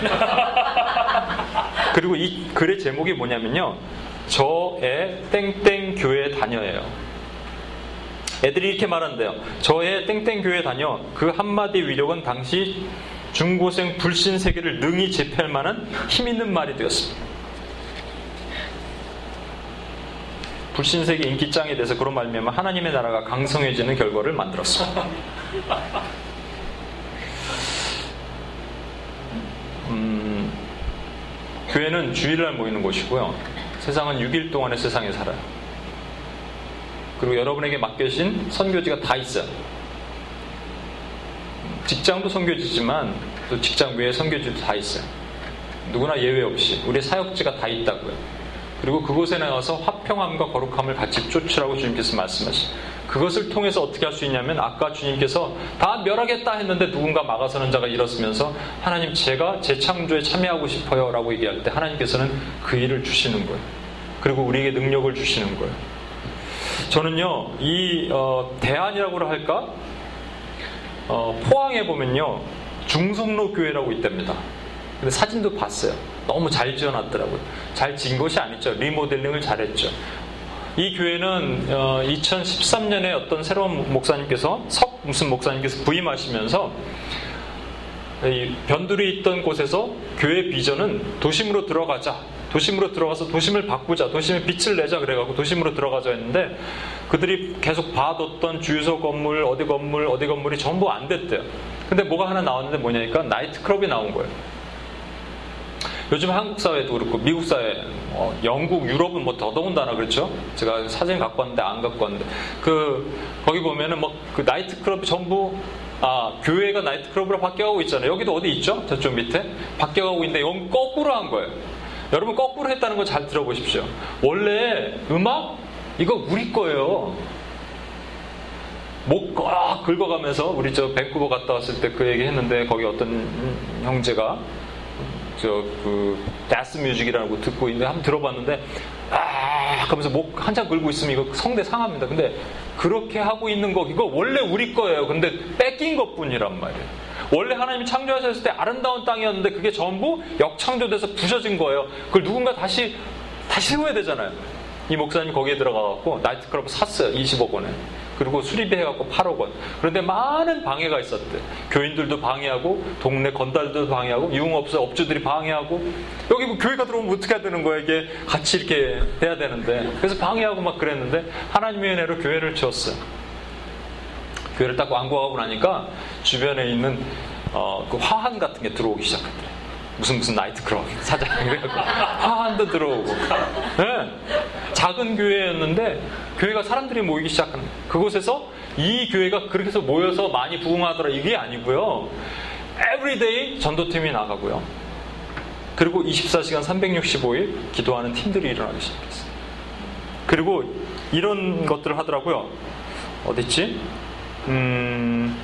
Speaker 1: 그리고 이 글의 제목이 뭐냐면요. 저의 땡땡 교회 다녀예요. 애들이 이렇게 말한대요. 저의 땡땡 교회 다녀 그 한마디 위력은 당시 중고생 불신 세계를 능히 제패할 만한 힘 있는 말이 되었습니다. 불신 세계 인기짱에 대해서 그런 말미암아 하나님의 나라가 강성해지는 결과를 만들었습니다. 음, 교회는 주일날 모이는 곳이고요. 세상은 6일 동안의 세상에 살아요. 그리고 여러분에게 맡겨진 선교지가 다 있어요. 직장도 선교지지만 또 직장 외에 선교지도 다 있어요. 누구나 예외 없이 우리 사역지가 다 있다고요. 그리고 그곳에 나가서 화평함과 거룩함을 같이 쫓으라고 주님께서 말씀하시. 그것을 통해서 어떻게 할 수 있냐면 아까 주님께서 다 멸하겠다 했는데 누군가 막아서는 자가 일었으면서 하나님 제가 재창조에 참여하고 싶어요라고 얘기할 때 하나님께서는 그 일을 주시는 거예요. 그리고 우리에게 능력을 주시는 거예요. 저는요, 이, 어, 대안이라고 할까? 어, 포항에 보면요, 중성로 교회라고 있답니다. 근데 사진도 봤어요. 너무 잘 지어놨더라고요. 잘 지은 것이 아니죠. 리모델링을 잘했죠. 이 교회는 어, 2013년에 어떤 새로운 목사님께서 석 무슨 목사님께서 부임하시면서 이 변두리 있던 곳에서 교회 비전은 도심으로 들어가자. 도심으로 들어가서 도심을 바꾸자, 도심에 빛을 내자 그래갖고 도심으로 들어가자 했는데 그들이 계속 봐뒀던 주유소 건물, 어디 건물, 어디 건물이 전부 안 됐대요. 근데 뭐가 하나 나왔는데 뭐냐니까 나이트클럽이 나온 거예요. 요즘 한국 사회도 그렇고 미국 사회, 어, 영국, 유럽은 뭐 더더군다나 그렇죠. 제가 사진 갖고 왔는데 안 갖고 왔는데 그 거기 보면은 뭐 그 나이트클럽이 전부 아 교회가 나이트클럽으로 바뀌어가고 있잖아요. 여기도 어디 있죠? 저쪽 밑에 바뀌어가고 있는데 이건 거꾸로 한 거예요. 여러분 거꾸로 했다는 거 잘 들어보십시오. 원래 음악 이거 우리 거예요. 목꽉 긁어가면서 우리 저 밴쿠버 갔다 왔을 때 그 얘기 했는데 거기 어떤 형제가 저그 데스 뮤직이라고 듣고 있는데 한번 들어봤는데 아 하면서 목 한참 긁고 있으면 이거 성대 상합니다. 근데 그렇게 하고 있는 거 이거 원래 우리 거예요. 근데 뺏긴 것뿐이란 말이에요. 원래 하나님이 창조하셨을 때 아름다운 땅이었는데 그게 전부 역창조돼서 부셔진 거예요. 그걸 누군가 다시 다시 세워야 되잖아요. 이 목사님이 거기에 들어가갖고 나이트클럽 샀어요. 20억 원에. 그리고 수리비해갖고 8억 원. 그런데 많은 방해가 있었대. 교인들도 방해하고, 동네 건달도 방해하고, 유흥업소 업주들이 방해하고, 여기 뭐 교회가 들어오면 어떻게 해야 되는 거야, 이게 같이 이렇게 해야 되는데. 그래서 방해하고 막 그랬는데, 하나님의 은혜로 교회를 지었어요. 교회를 딱 완공하고 나니까, 주변에 있는, 어, 그 화환 같은 게 들어오기 시작했대. 무슨 무슨 나이트클럽 사장 이래갖고 화환도 들어오고. 네. 작은 교회였는데 교회가 사람들이 모이기 시작하는 그곳에서 이 교회가 그렇게 해서 모여서 많이 부흥하더라 이게 아니고요. every day 전도팀이 나가고요. 그리고 24시간 365일 기도하는 팀들이 일어나기 시작했어요. 그리고 이런 것들을 하더라고요. 어딨지? 음...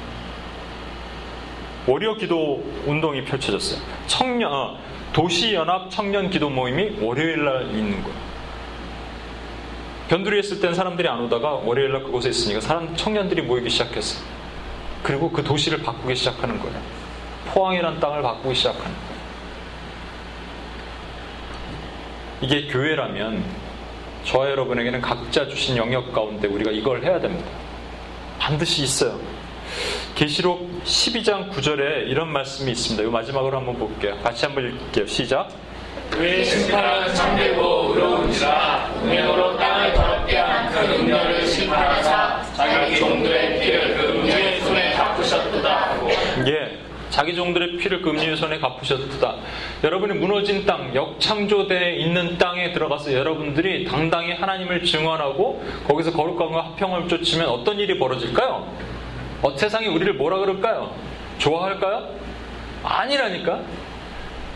Speaker 1: 월요 기도 운동이 펼쳐졌어요. 청년, 어, 도시 연합 청년 기도 모임이 월요일 날 있는 거예요. 변두리 했을 땐 사람들이 안 오다가 월요일 날 그곳에 있으니까 사람, 청년들이 모이기 시작했어요. 그리고 그 도시를 바꾸기 시작하는 거예요. 포항이란 땅을 바꾸기 시작하는 거예요. 이게 교회라면 저와 여러분에게는 각자 주신 영역 가운데 우리가 이걸 해야 됩니다. 반드시 있어요. 계시록 12장 9절에 이런 말씀이 있습니다. 이 마지막으로 한번 볼게요. 같이 한번 읽을게요. 시작.
Speaker 4: 왜 심판은 참되고 의로운지라 음행으로 땅을 더럽게 한 그 음녀를 심판하사 자기 종들의 피를 그 음녀의 손에 갚으셨도다 하고
Speaker 1: 예. 자기 종들의 피를 그 음녀의 손에 갚으셨도다. 여러분이 무너진 땅, 역창조되어 있는 땅에 들어가서 여러분들이 당당히 하나님을 증언하고 거기서 거룩함과 화평을 쫓으면 어떤 일이 벌어질까요? 어, 세상이 우리를 뭐라 그럴까요? 좋아할까요? 아니라니까.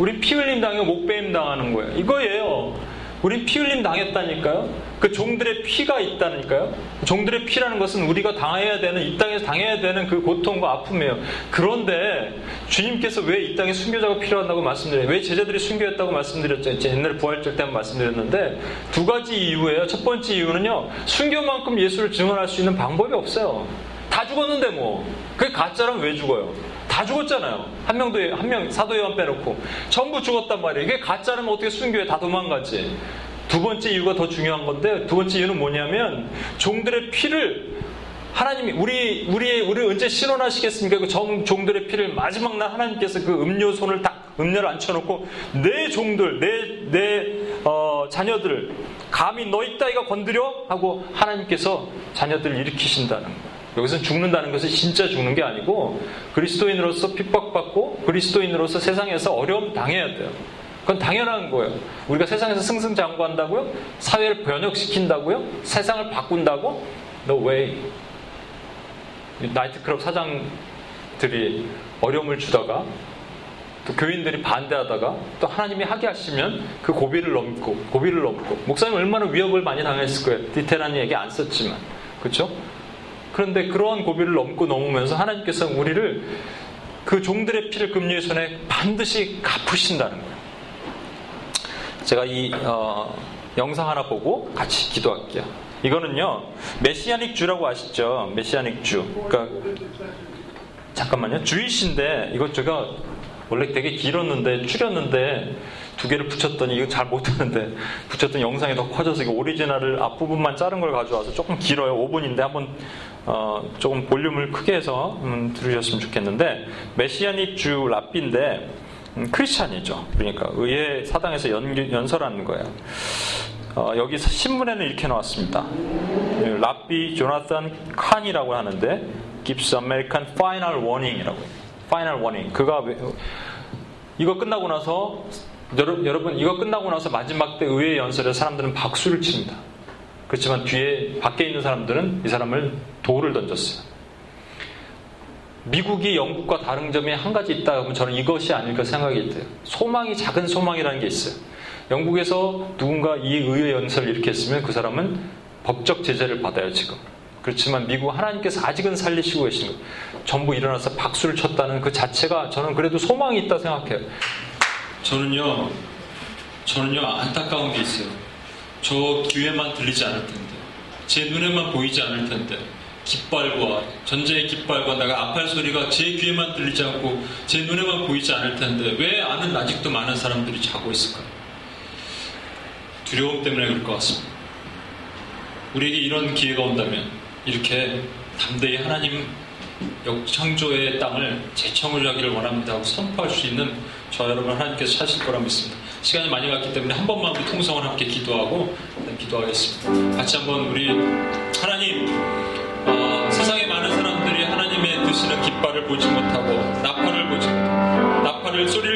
Speaker 1: 우리 피 흘림 당하고 목배임 당하는 거예요. 이거예요. 우리 피 흘림 당했다니까요. 그 종들의 피가 있다니까요. 종들의 피라는 것은 우리가 당해야 되는 이 땅에서 당해야 되는 그 고통과 아픔이에요. 그런데 주님께서 왜 이 땅에 순교자가 필요하다고 말씀드려요? 왜 제자들이 순교했다고 말씀드렸죠? 옛날에 부활절 때 말씀드렸는데 두 가지 이유예요. 첫 번째 이유는요. 순교만큼 예수를 증언할 수 있는 방법이 없어요. 다 죽었는데 뭐. 그게 가짜라면 왜 죽어요? 다 죽었잖아요. 한 명도, 한 명, 사도 요한 빼놓고. 전부 죽었단 말이에요. 이게 가짜라면 어떻게 순교해? 다 도망가지. 두 번째 이유가 더 중요한 건데, 두 번째 이유는 뭐냐면, 종들의 피를 하나님이, 우리, 우리, 우리 언제 실현하시겠습니까? 그 정, 종들의 피를 마지막 날 하나님께서 그 음료 손을 딱, 음료를 앉혀놓고, 내 종들, 내, 내, 어, 자녀들, 감히 너희 따위가 건드려? 하고 하나님께서 자녀들을 일으키신다는 거예요. 여기서 죽는다는 것은 진짜 죽는 게 아니고 그리스도인으로서 핍박받고 그리스도인으로서 세상에서 어려움 당해야 돼요. 그건 당연한 거예요. 우리가 세상에서 승승장구한다고요? 사회를 변혁시킨다고요? 세상을 바꾼다고? No way. 나이트클럽 사장들이 어려움을 주다가 또 교인들이 반대하다가 또 하나님이 하게 하시면 그 고비를 넘고 고비를 넘고 목사님 얼마나 위협을 많이 당했을 거예요. 디테일한 얘기 안 썼지만 그렇죠? 그런데 그러한 고비를 넘고 넘으면서 하나님께서 우리를 그 종들의 피를 금리의 손에 반드시 갚으신다는 거예요. 제가 이 어, 영상 하나 보고 같이 기도할게요. 이거는요 메시아닉 주라고 아시죠? 메시아닉 주. 그러니까 잠깐만요. 주이신데 이것 제가 원래 되게 길었는데 줄였는데 두 개를 붙였더니 이거 잘 못하는데 붙였더니 영상이 더 커져서 이거 오리지널을 앞부분만 자른 걸 가져와서 조금 길어요. 5분인데 한번 어, 조금 볼륨을 크게 해서 음, 들으셨으면 좋겠는데 메시아닉 주 랍비인데 음, 크리스찬이죠. 그러니까 의회 사당에서 연, 연설하는 거예요. 어, 여기 신문에는 이렇게 나왔습니다. 랍비 조나탄 칸이라고 하는데 gives American final warning이라고 final warning. 그가 이거 끝나고 나서 여러분 이거 끝나고 나서 마지막 때 의회 연설에 사람들은 박수를 칩니다. 그렇지만 뒤에 밖에 있는 사람들은 이 사람을 돌을 던졌어요. 미국이 영국과 다른 점이 한 가지 있다 하면 저는 이것이 아닐까 생각이 돼요. 소망이 작은 소망이라는 게 있어요. 영국에서 누군가 이 의회 연설을 이렇게 했으면 그 사람은 법적 제재를 받아요, 지금. 그렇지만 미국 하나님께서 아직은 살리시고 계신 거. 전부 일어나서 박수를 쳤다는 그 자체가 저는 그래도 소망이 있다 생각해요. 저는요, 저는요, 안타까운 게 있어요. 저 귀에만 들리지 않을 텐데, 제 눈에만 보이지 않을 텐데, 깃발과 전쟁의 깃발과 나가 아팔 소리가 제 귀에만 들리지 않고 제 눈에만 보이지 않을 텐데 왜 아는 아직도 많은 사람들이 자고 있을까요? 두려움 때문에 그럴 것 같습니다. 우리에게 이런 기회가 온다면 이렇게 담대히 하나님 역창조의 땅을 재청을 하기를 원합니다 하고 선포할 수 있는 저 여러분 하나님께서 찾으실 거라 믿습니다. 시간이 많이 갔기 때문에 한 번만 우리 통성을 함께 기도하고 기도하겠습니다. 같이 한번 우리 하나님 어, 세상에 많은 사람들이 하나님의 드시는 깃발을 보지 못하고 나팔을 보지 못하고 나팔을 소리